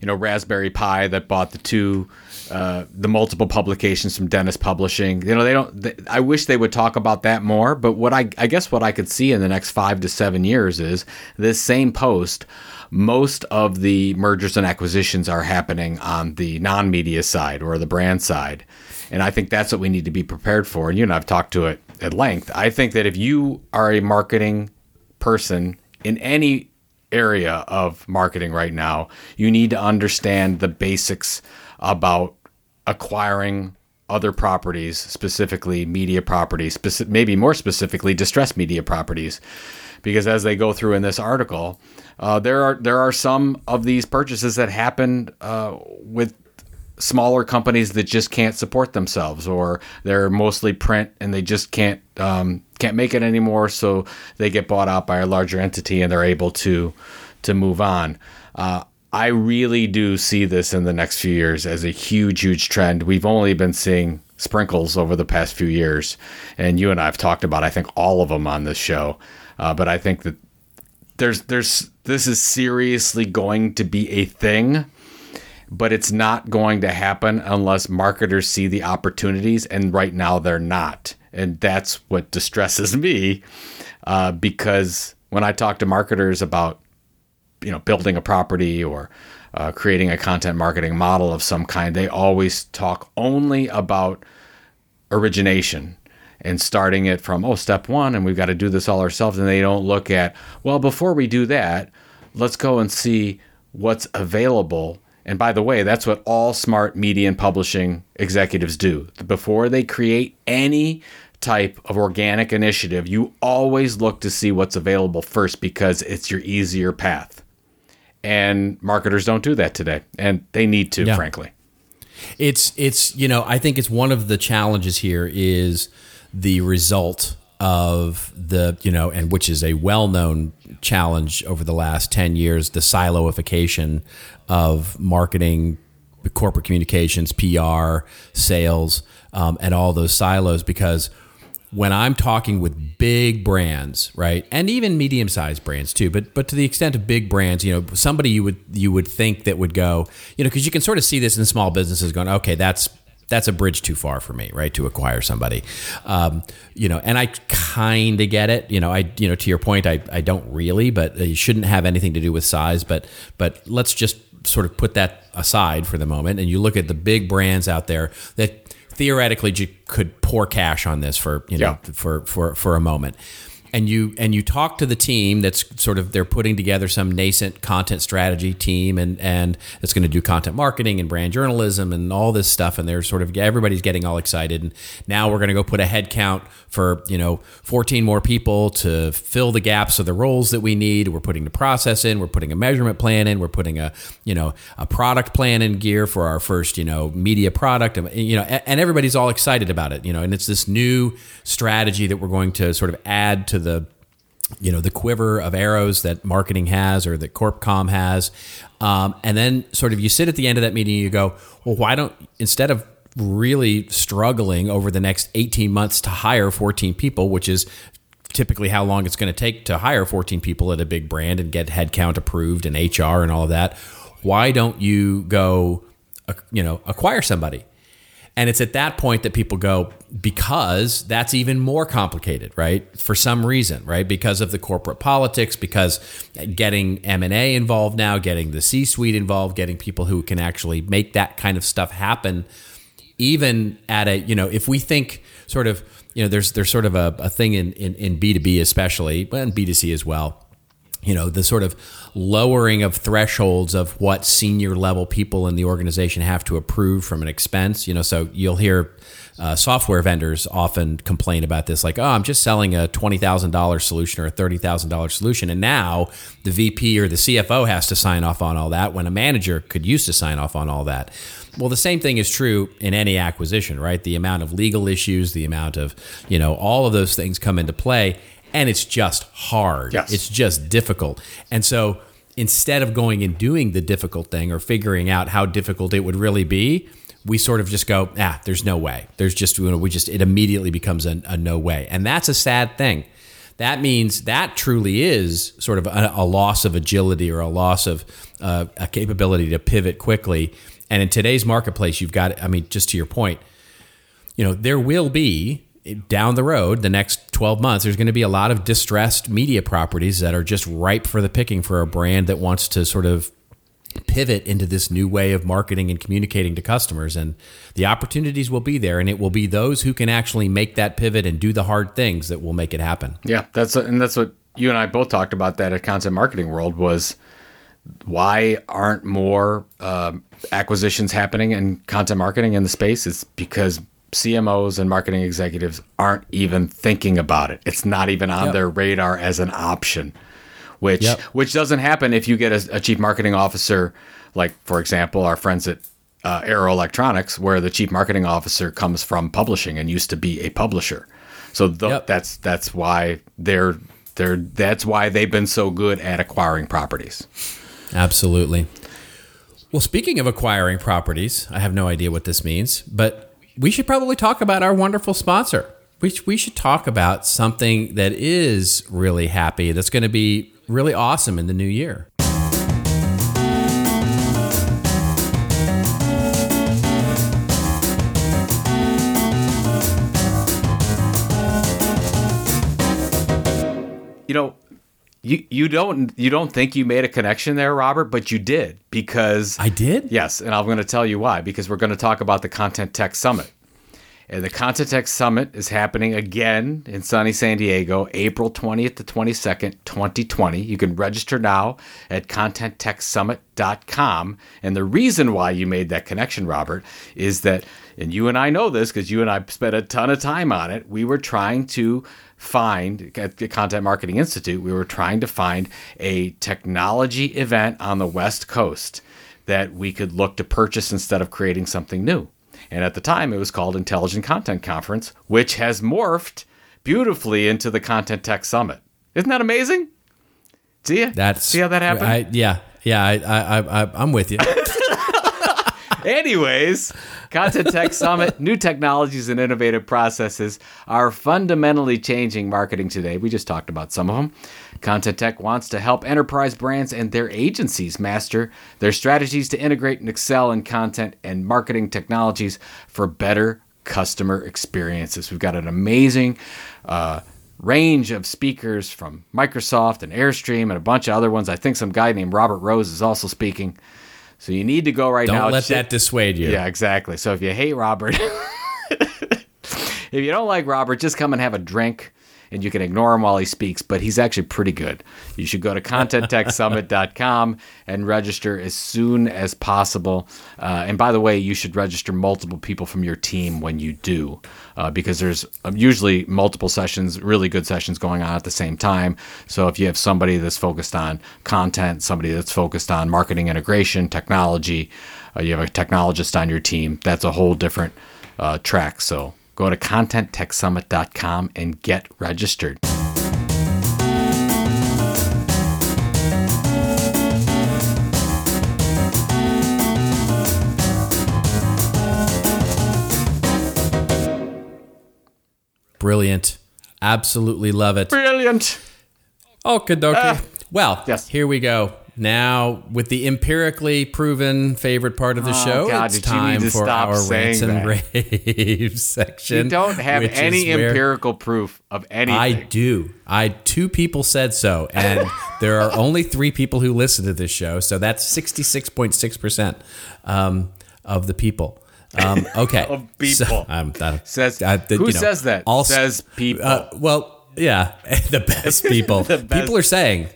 you know, Raspberry Pi that bought the two. Uh, the multiple publications from Dennis Publishing. You know, they don't. They, I wish they would talk about that more. But what I, I guess what I could see in the next five to seven years is this same post. Most of the mergers and acquisitions are happening on the non-media side or the brand side, and I think that's what we need to be prepared for. And you and I've talked to it at length. I think that if you are a marketing person in any area of marketing right now, you need to understand the basics about acquiring other properties, specifically media properties, speci- maybe more specifically distressed media properties, because as they go through in this article, uh, there are there are some of these purchases that happen uh, with smaller companies that just can't support themselves, or they're mostly print and they just can't um, can't make it anymore, so they get bought out by a larger entity and they're able to to move on. Uh, I really do see this in the next few years as a huge, huge trend. We've only been seeing sprinkles over the past few years, and you and I have talked about, I think, all of them on this show. Uh, but I think that there's, there's, this is seriously going to be a thing, but it's not going to happen unless marketers see the opportunities, and right now they're not, and that's what distresses [laughs] me, uh, because when I talk to marketers about you know building a property or uh, creating a content marketing model of some kind they always talk only about origination and starting it from oh step one and we've got to do this all ourselves and they don't look at well before we do that let's go and see what's available. And by the way that's what all smart media and publishing executives do. Before they create any type of organic initiative you always look to see what's available first because it's your easier path and marketers don't do that today and they need to Yeah. frankly It's it's you know I think it's one of the challenges here is the result of the you know and which is a well-known challenge over the last 10 years the siloification of marketing corporate communications PR sales um, and all those silos because when I'm talking with big brands, right, and even medium-sized brands too, but but to the extent of big brands, you know, somebody you would you would think that would go, you know, because you can sort of see this in small businesses going, okay, that's that's a bridge too far for me, right, to acquire somebody, um, you know, and I kind of get it, you know, I you know to your point, I I don't really, but it shouldn't have anything to do with size, but but let's just sort of put that aside for the moment, and you look at the big brands out there that theoretically you could pour cash on this for you know Yeah. for for for a moment and you and you talk to the team that's sort of they're putting together some nascent content strategy team and and it's going to do content marketing and brand journalism and all this stuff. And they're sort of everybody's getting all excited. And now we're going to go put a head count for you know 14 more people to fill the gaps of the roles that we need. We're putting the process in. We're putting a measurement plan in. We're putting a you know a product plan in gear for our first you know media product. And you know and everybody's all excited about it you know. And it's this new strategy that we're going to sort of add to the you know the quiver of arrows that marketing has or that corpcom has. Um, and then sort of you sit at the end of that meeting and you go well why don't instead of really struggling over the next 18 months to hire 14 people which is typically how long it's going to take to hire 14 people at a big brand and get headcount approved and hr and all of that why don't you go uh, you know acquire somebody and it's at that point that people go, because that's even more complicated, right? For some reason, right? Because of the corporate politics, because getting M&A involved now, getting the C-suite involved, getting people who can actually make that kind of stuff happen, even at a, you know, if we think sort of, you know, there's there's sort of a, a thing in, in, in B2B especially, but in B2C as well, you know the sort of lowering of thresholds of what senior level people in the organization have to approve from an expense you know so you'll hear uh, software vendors often complain about this like oh i'm just selling a $20000 solution or a $30000 solution and now the vp or the cfo has to sign off on all that when a manager could use to sign off on all that well the same thing is true in any acquisition right the amount of legal issues the amount of you know all of those things come into play and it's just hard. Yes. It's just difficult. And so instead of going and doing the difficult thing or figuring out how difficult it would really be, we sort of just go, ah, there's no way. There's just, you know, we just, it immediately becomes a, a no way. And that's a sad thing. That means that truly is sort of a, a loss of agility or a loss of uh, a capability to pivot quickly. And in today's marketplace, you've got, I mean, just to your point, you know, there will be down the road, the next 12 months, there's going to be a lot of distressed media properties that are just ripe for the picking for a brand that wants to sort of pivot into this new way of marketing and communicating to customers. And the opportunities will be there, and it will be those who can actually make that pivot and do the hard things that will make it happen. Yeah, that's and that's what you and I both talked about that at Content Marketing World was why aren't more uh, acquisitions happening in content marketing in the space? It's because CMOs and marketing executives aren't even thinking about it. It's not even on Yep. their radar as an option, which Yep. which doesn't happen if you get a, a chief marketing officer, like for example, our friends at uh, Arrow Electronics, where the chief marketing officer comes from publishing and used to be a publisher. So th- Yep. that's that's why they're they're that's why they've been so good at acquiring properties. Absolutely. Well, speaking of acquiring properties, I have no idea what this means, but we should probably talk about our wonderful sponsor. We, we should talk about something that is really happy, that's going to be really awesome in the new year. you know you you don't you don't think you made a connection there robert but you did because I did? yes and i'm going to tell you why because we're going to talk about the content tech summit. And the content tech summit is happening again in sunny san diego april 20th to 22nd 2020 you can register now at contenttechsummit.com and the reason why you made that connection robert is that and you and i know this because you and i spent a ton of time on it we were trying to find at the Content Marketing Institute, we were trying to find a technology event on the West Coast that we could look to purchase instead of creating something new. And at the time, it was called Intelligent Content Conference, which has morphed beautifully into the Content Tech Summit. Isn't that amazing? See ya? That's see how that happened? I, yeah, yeah, I, I, I, I'm with you. [laughs] Anyways, Content Tech Summit, new technologies and innovative processes are fundamentally changing marketing today. We just talked about some of them. Content Tech wants to help enterprise brands and their agencies master their strategies to integrate and excel in content and marketing technologies for better customer experiences. We've got an amazing uh, range of speakers from Microsoft and Airstream and a bunch of other ones. I think some guy named Robert Rose is also speaking. So you need to go right Don't now. let Check- that dissuade you. yeah, exactly. So if you hate Robert, [laughs] if you don't like Robert, just come and have a drink and you can ignore him while he speaks, but he's actually pretty good. You should go to contenttechsummit.com and register as soon as possible. Uh, and by the way, you should register multiple people from your team when you do, uh, because there's um, usually multiple sessions, really good sessions going on at the same time. So if you have somebody that's focused on content, somebody that's focused on marketing integration, technology, uh, you have a technologist on your team, that's a whole different uh, track. So Go to contenttechsummit.com and get registered. Brilliant. Absolutely love it. Brilliant. Okie dokie. Uh, well, yes. here we go. Now, with the empirically proven favorite part of the show, Oh, God, it's did you need time for our rants and raves [laughs] section. You don't have any empirical proof of anything. I do. I two people said so, and [laughs] there are only three people who listen to this show, so that's sixty six point six percent um, of the people. Um, [laughs] okay, Of people. So, um, that- Says- uh, the- who you know, says that? all- Says people. Uh, well, yeah, the best people. best. People are saying.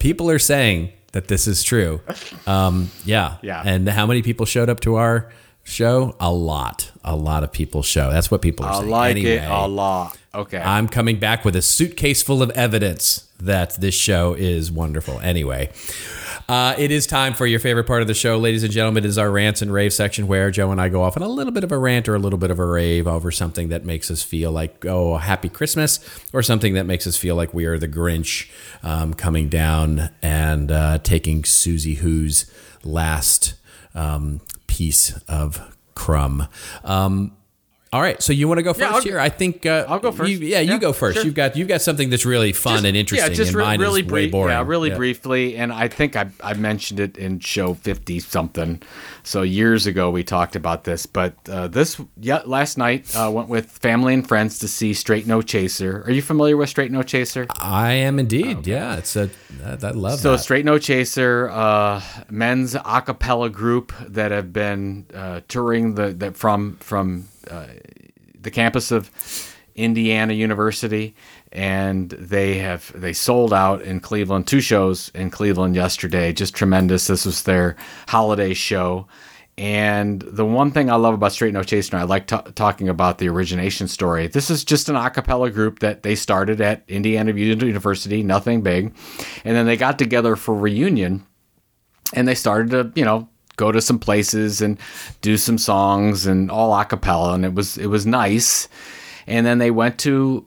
People are saying that this is true. Um, yeah, Yeah. And how many people showed up to our show? A lot. A lot of people show. That's what people are I saying. like it a lot. Okay. I'm coming back with a suitcase full of evidence that this show is wonderful. Anyway, uh, it is time for your favorite part of the show, ladies and gentlemen. It is our rants and rave section where Joe and I go off on a little bit of a rant or a little bit of a rave over something that makes us feel like, oh, happy Christmas, or something that makes us feel like we are the Grinch um, coming down and uh, taking Susie Who's last um, piece of crumb. Um, all right, so you want to go 1st I'll- here? I think uh, I'll go first. you- yeah, you go first. sure. You've got you've got something that's really fun and interesting. Yeah, just re- really brief. Yeah, really briefly. And I think I, I mentioned it in show fifty something. So years ago we talked about this. But uh, this yeah, last night uh, went with family and friends to see Straight No Chaser. Are you familiar with Straight No Chaser? I am indeed. Yeah, it's a I, I love So that. Straight No Chaser, uh, men's a cappella group that have been uh, touring the, the from from uh, the campus of Indiana University, and they have they sold out in Cleveland. Two shows in Cleveland yesterday, just tremendous. This was their holiday show. And the one thing I love about Straight No Chaser, I like ta talking about the origination story. This is just an a cappella group that they started at Indiana University, nothing big, and then they got together for reunion, and they started to, you know, go to some places and do some songs and all a cappella, and it was it was nice. And then they went to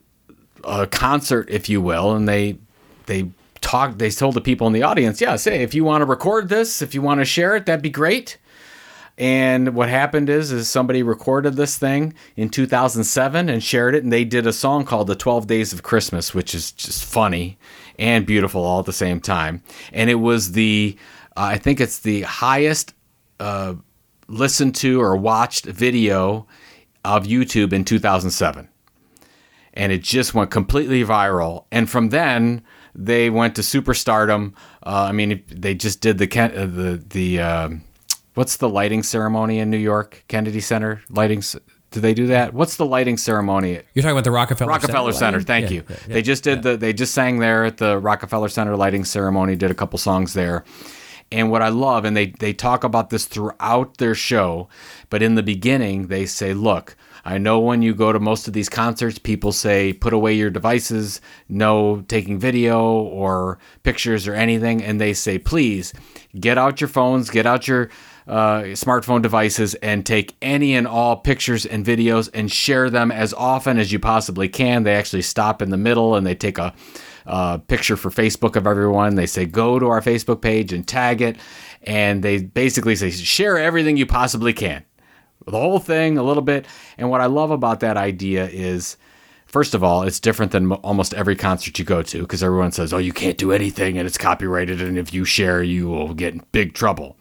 a concert, if you will, and they they talked. They told the people in the audience, "Yeah, say if you want to record this, if you want to share it, that'd be great." And what happened is, is somebody recorded this thing in 2007 and shared it, and they did a song called "The 12 Days of Christmas," which is just funny and beautiful all at the same time. And it was the, uh, I think it's the highest uh, listened to or watched video of YouTube in 2007 and it just went completely viral. And from then, they went to superstardom. Uh, I mean, they just did the uh, the the um what's the lighting ceremony in New York, Kennedy Center lighting. Do they do that? What's the lighting ceremony? You're talking about the Rockefeller Rockefeller Center. lighting? Thank Yeah, you. yeah, yeah. they just did the. They just sang there at the Rockefeller Center lighting ceremony. Did a couple songs there. And what I love, and they they talk about this throughout their show, but in the beginning they say, "Look, I know when you go to most of these concerts, people say put away your devices, no taking video or pictures or anything, and they say please get out your phones, get out your uh, smartphone devices and take any and all pictures and videos and share them as often as you possibly can. They actually stop in the middle and they take a uh, picture for Facebook of everyone. They say go to our Facebook page and tag it, and they basically say share everything you possibly can, the whole thing a little bit. And what I love about that idea is. First of all, it's different than almost every concert you go to because everyone says, "Oh, you can't do anything and it's copyrighted, and if you share, you will get in big trouble."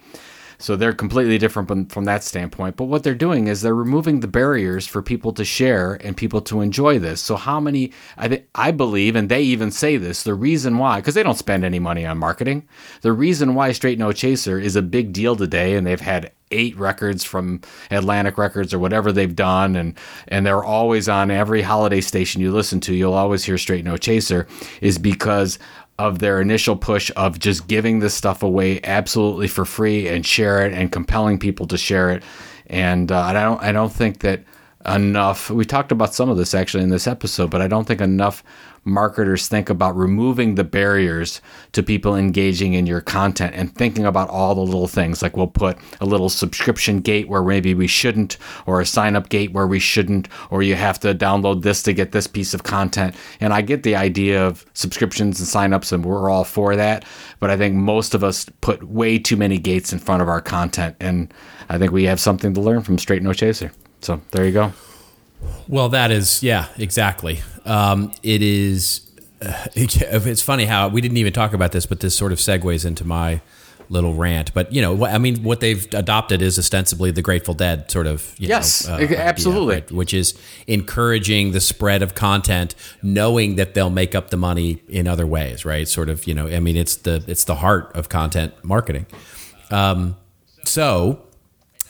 So they're completely different from, from that standpoint. But what they're doing is they're removing the barriers for people to share and people to enjoy this. So how many? I th- I believe, and they even say this. The reason why, because they don't spend any money on marketing. The reason why Straight No Chaser is a big deal today, and they've had eight records from Atlantic Records or whatever they've done, and and they're always on every holiday station you listen to. You'll always hear Straight No Chaser, is because of their initial push of just giving this stuff away absolutely for free and share it and compelling people to share it. And uh, I don't I don't think that enough. We talked about some of this actually in this episode, but I don't think enough marketers think about removing the barriers to people engaging in your content and thinking about all the little things. Like we'll put a little subscription gate where maybe we shouldn't or a sign up gate where we shouldn't or you have to download this to get this piece of content. And I get the idea of subscriptions and sign ups, and we're all for that but I think most of us put way too many gates in front of our content and I think we have something to learn from Straight No Chaser so there you go Well, that is yeah, exactly. Um, it is. Uh, [laughs] it's funny how we didn't even talk about this, but this sort of segues into my little rant. But you know, I mean, what they've adopted is ostensibly the Grateful Dead sort of. yes, know, uh, absolutely. Idea, right? Which is encouraging the spread of content, knowing that they'll make up the money in other ways, right? Sort of, you know, I mean, it's the it's the heart of content marketing. Um, so.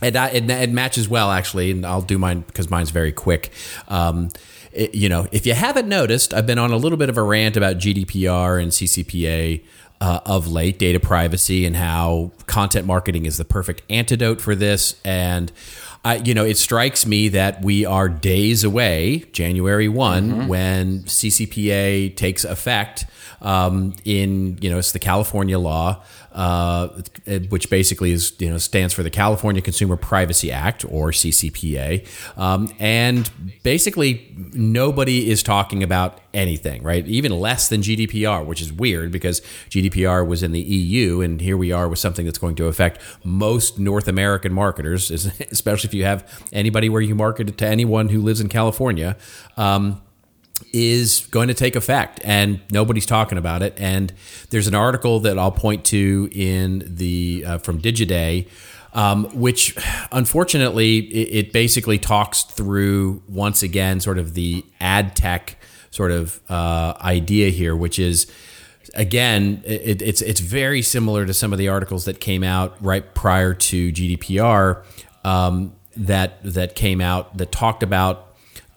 It, it, it matches well, actually, and I'll do mine because mine's very quick. Um, it, you know, if you haven't noticed, I've been on a little bit of a rant about GDPR and CCPA uh, of late, data privacy, and how content marketing is the perfect antidote for this. And I, you know, it strikes me that we are days away, January one, mm-hmm. when CCPA takes effect. Um, in you know, it's the California law uh, which basically is you know stands for the California Consumer Privacy Act or CCPA, um, and basically nobody is talking about anything, right? Even less than GDPR, which is weird because GDPR was in the EU, and here we are with something that's going to affect most North American marketers, [laughs] especially if you have anybody where you market it to anyone who lives in California. Um, is going to take effect and nobody's talking about it. And there's an article that I'll point to in the uh, from Digiday um, which unfortunately it, it, basically talks through once again sort of the ad tech sort of uh, idea here which is again it, it's it's very similar to some of the articles that came out right prior to GDPR um, that that came out that talked about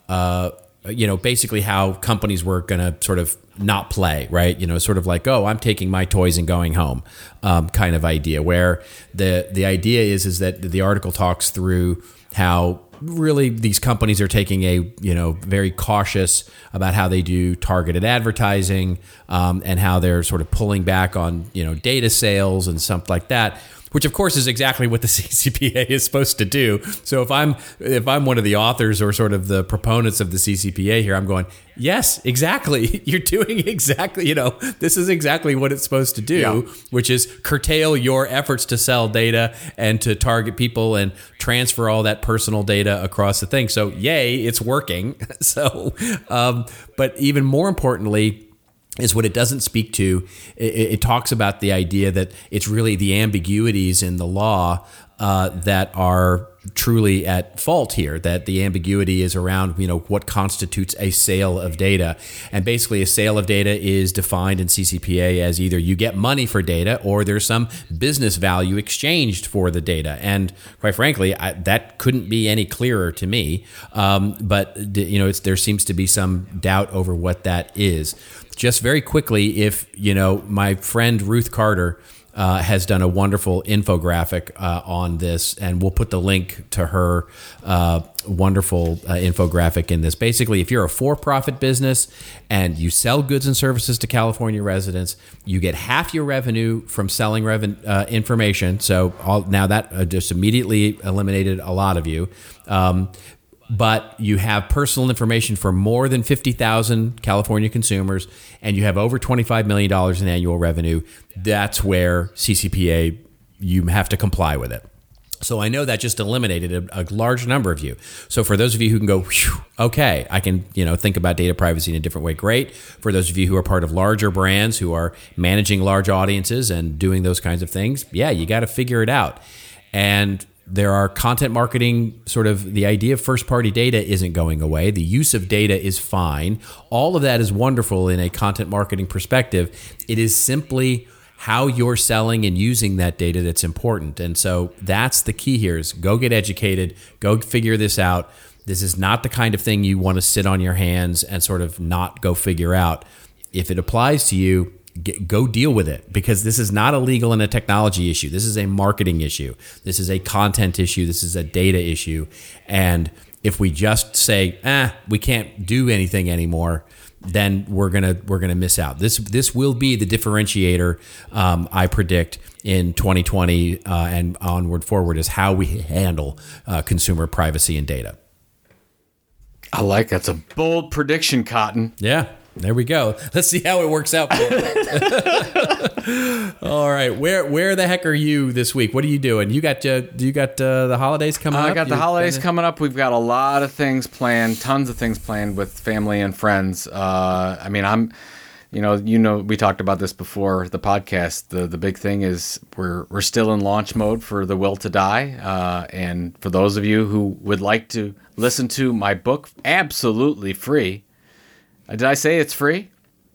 uh, you know, basically how companies were going to sort of not play, right? You know, sort of like, oh, I'm taking my toys and going home, um, kind of idea. Where the the idea is is that the article talks through how really these companies are taking a you know very cautious about how they do targeted advertising um, and how they're sort of pulling back on you know data sales and stuff like that which of course is exactly what the [laughs] CCPA is supposed to do. So if I'm if I'm one of the authors or sort of the proponents of the CCPA here, I'm going, yes, exactly. [laughs] You're doing exactly, you know, this is exactly what it's supposed to do, yeah. which is curtail your efforts to sell data and to target people and transfer all that personal data across the thing. So yay, it's working. [laughs] so, um, but even more importantly, is what it doesn't speak to. It, it, talks about the idea that it's really the ambiguities in the law uh, that are truly at fault here. That the ambiguity is around you know what constitutes a sale of data, and basically a sale of data is defined in CCPA as either you get money for data or there's some business value exchanged for the data. And quite frankly, I, that couldn't be any clearer to me. Um, but you know, there seems to be some doubt over what that is just very quickly, if you know, my friend Ruth Carter uh, has done a wonderful infographic uh, on this, and we'll put the link to her uh, wonderful uh, infographic in this. Basically, if you're a for-profit business and you sell goods and services to California residents, you get half your revenue from selling reven- uh, information. So all, now that uh, just immediately eliminated a lot of you. Um, but you have personal information for more than 50,000 California consumers and you have over $25 million in annual revenue, that's where CCPA, you have to comply with it. So I know that just eliminated a, a, large number of you. So for those of you who can go, okay, I can you know think about data privacy in a different way. Great. For those of you who are part of larger brands who are managing large audiences and doing those kinds of things, yeah, you got to figure it out. And there are content marketing sort of the idea of first party data isn't going away. The use of data is fine. All of that is wonderful in a content marketing perspective. It is simply how you're selling and using that data that's important. And so that's the key here is go get educated go figure this out. This is not the kind of thing you want to sit on your hands and sort of not go figure out. If it applies to you Get, go deal with it because this is not a legal and a technology issue. This is a marketing issue. This is a content issue. This is a data issue. And if we just say, "eh, we can't do anything anymore," then we're gonna we're gonna miss out. This this will be the differentiator. Um, I predict in 2020 uh, and onward forward is how we handle uh, consumer privacy and data. I like that's a bold prediction, Cotton. Yeah. There we go. Let's see how it works out. [laughs] All right, where where the heck are you this week? What are you doing? You got uh, you got uh, the holidays coming I up. got the You- holidays coming up. We've got a lot of things planned, tons of things planned with family and friends. Uh, I mean, I'm, you know, you know, we talked about this before the podcast. The the big thing is we're we're still in launch mode for the Will to Die, uh, and for those of you who would like to listen to my book, absolutely free. Uh, Did I say it's free?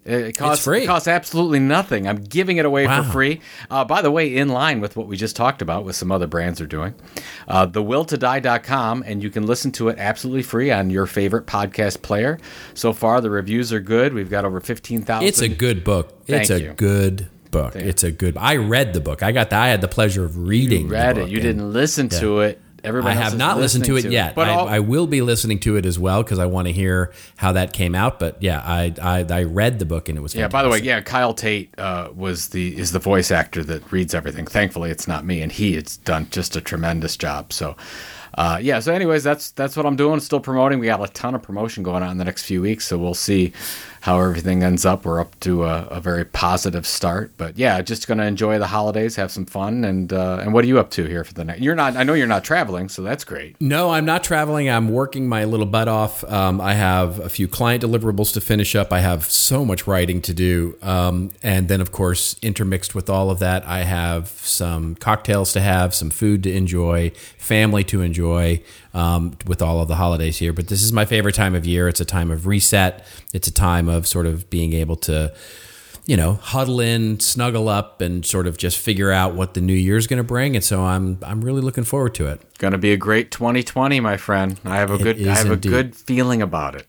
It costs, free. It costs absolutely nothing. I'm giving it away Wow. for free. Uh, by the way, in line with what we just talked about, with some other brands are doing, uh, thewilltodie.com, and you can listen to it absolutely free on your favorite podcast player. So far, the reviews are good. We've got over 15,000. It's a good book. Thank it's Thank a good book. It's a good. I read the book. I got. The, I had the pleasure of reading. You read it. You didn't listen to it. Everybody I have not listened to it listening yet. But I, I will be listening to it as well because I want to hear how that came out. But yeah, I I, I read the book and it was. Yeah. By the way, yeah, Kyle Tate uh, was the is the voice actor that reads everything. Thankfully, it's not me, and he has done just a tremendous job. So, uh, yeah. So, anyways, that's that's what I'm doing. Still promoting. We got a ton of promotion going on in the next few weeks. So we'll see how everything ends up. We're up to a, a very positive start. But yeah, just gonna enjoy the holidays, have some fun, and uh, and what are you up to here for the next? You're not. I know you're not traveling, so that's great. No, I'm not traveling. I'm working my little butt off. Um, I have a few client deliverables to finish up. I have so much writing to do. Um, and then, of course, intermixed with all of that, I have some cocktails to have, some food to enjoy, family to enjoy um, with all of the holidays here. But this is my favorite time of year. It's a time of reset, it's a time of sort of being able to you know, huddle in, snuggle up, and sort of just figure out what the new year's going to bring. And so I'm I'm really looking forward to it. Going to be a great 2020, my friend. I have a good. I have indeed. a good feeling about it.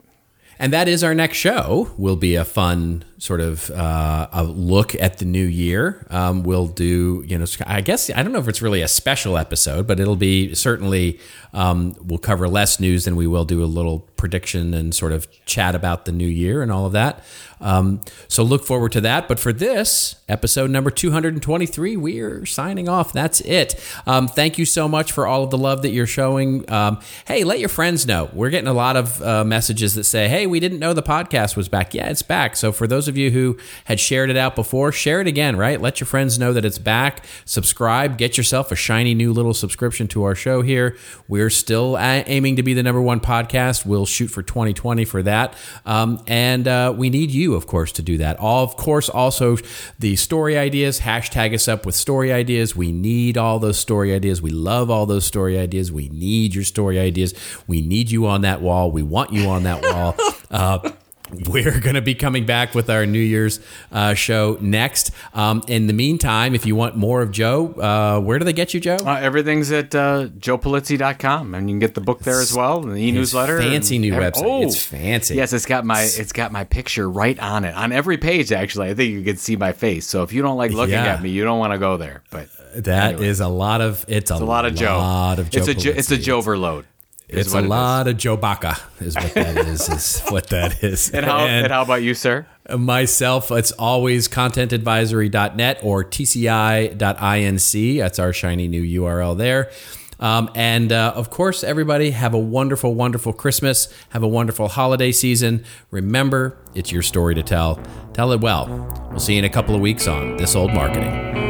And that is our next show. Will be a fun sort of uh, a look at the new year. Um, we'll do, you know, I guess I don't know if it's really a special episode, but it'll be certainly um, we'll cover less news than we will do a little prediction and sort of chat about the new year and all of that. Um, so look forward to that. But for this episode number 223, we're signing off. That's it. Um, thank you so much for all of the love that you're showing. Um, hey, let your friends know. We're getting a lot of uh, messages that say, hey, we didn't know the podcast was back. Yeah, it's back. So for those of you who had shared it out before, share it again, right? Let your friends know that it's back. Subscribe. Get yourself a shiny new little subscription to our show here. We're still aiming to be the number one podcast. We'll shoot for 2020 for that. Um, and uh, we need you, of course, to do that. All, of course, also the story ideas. Hashtag us up with story ideas. We need all those story ideas. We love all those story ideas. We need your story ideas. We need you on that wall. We want you on that wall. [laughs] Uh, we're [laughs] going to be coming back with our New Year's uh, show next. Um, in the meantime, if you want more of Joe, uh, where do they get you, Joe? Uh, everything's at uh, joepulizzi.com, and you can get the book there as well, and the e-newsletter. fancy new every- website. It's fancy. Yes, it's got my it's got my picture right on it on every page. Actually, I think you can see my face. So if you don't like looking Yeah. at me, you don't want to go there. But That is anyway. a lot of it's a, it's a lot of Joe. Lot of Joe. it's a jo- it's a Joe overload. Is It's a it is. lot of Joe Baca is what that [laughs] is. Is what that is. And how and how about you, sir? myself, it's always contentadvisory.net or tci.inc. That's our shiny new URL there. Um, and uh, of course, everybody have a wonderful, wonderful Christmas. Have a wonderful holiday season. Remember, it's your story to tell. Tell it well. We'll see you in a couple of weeks on This Old Marketing.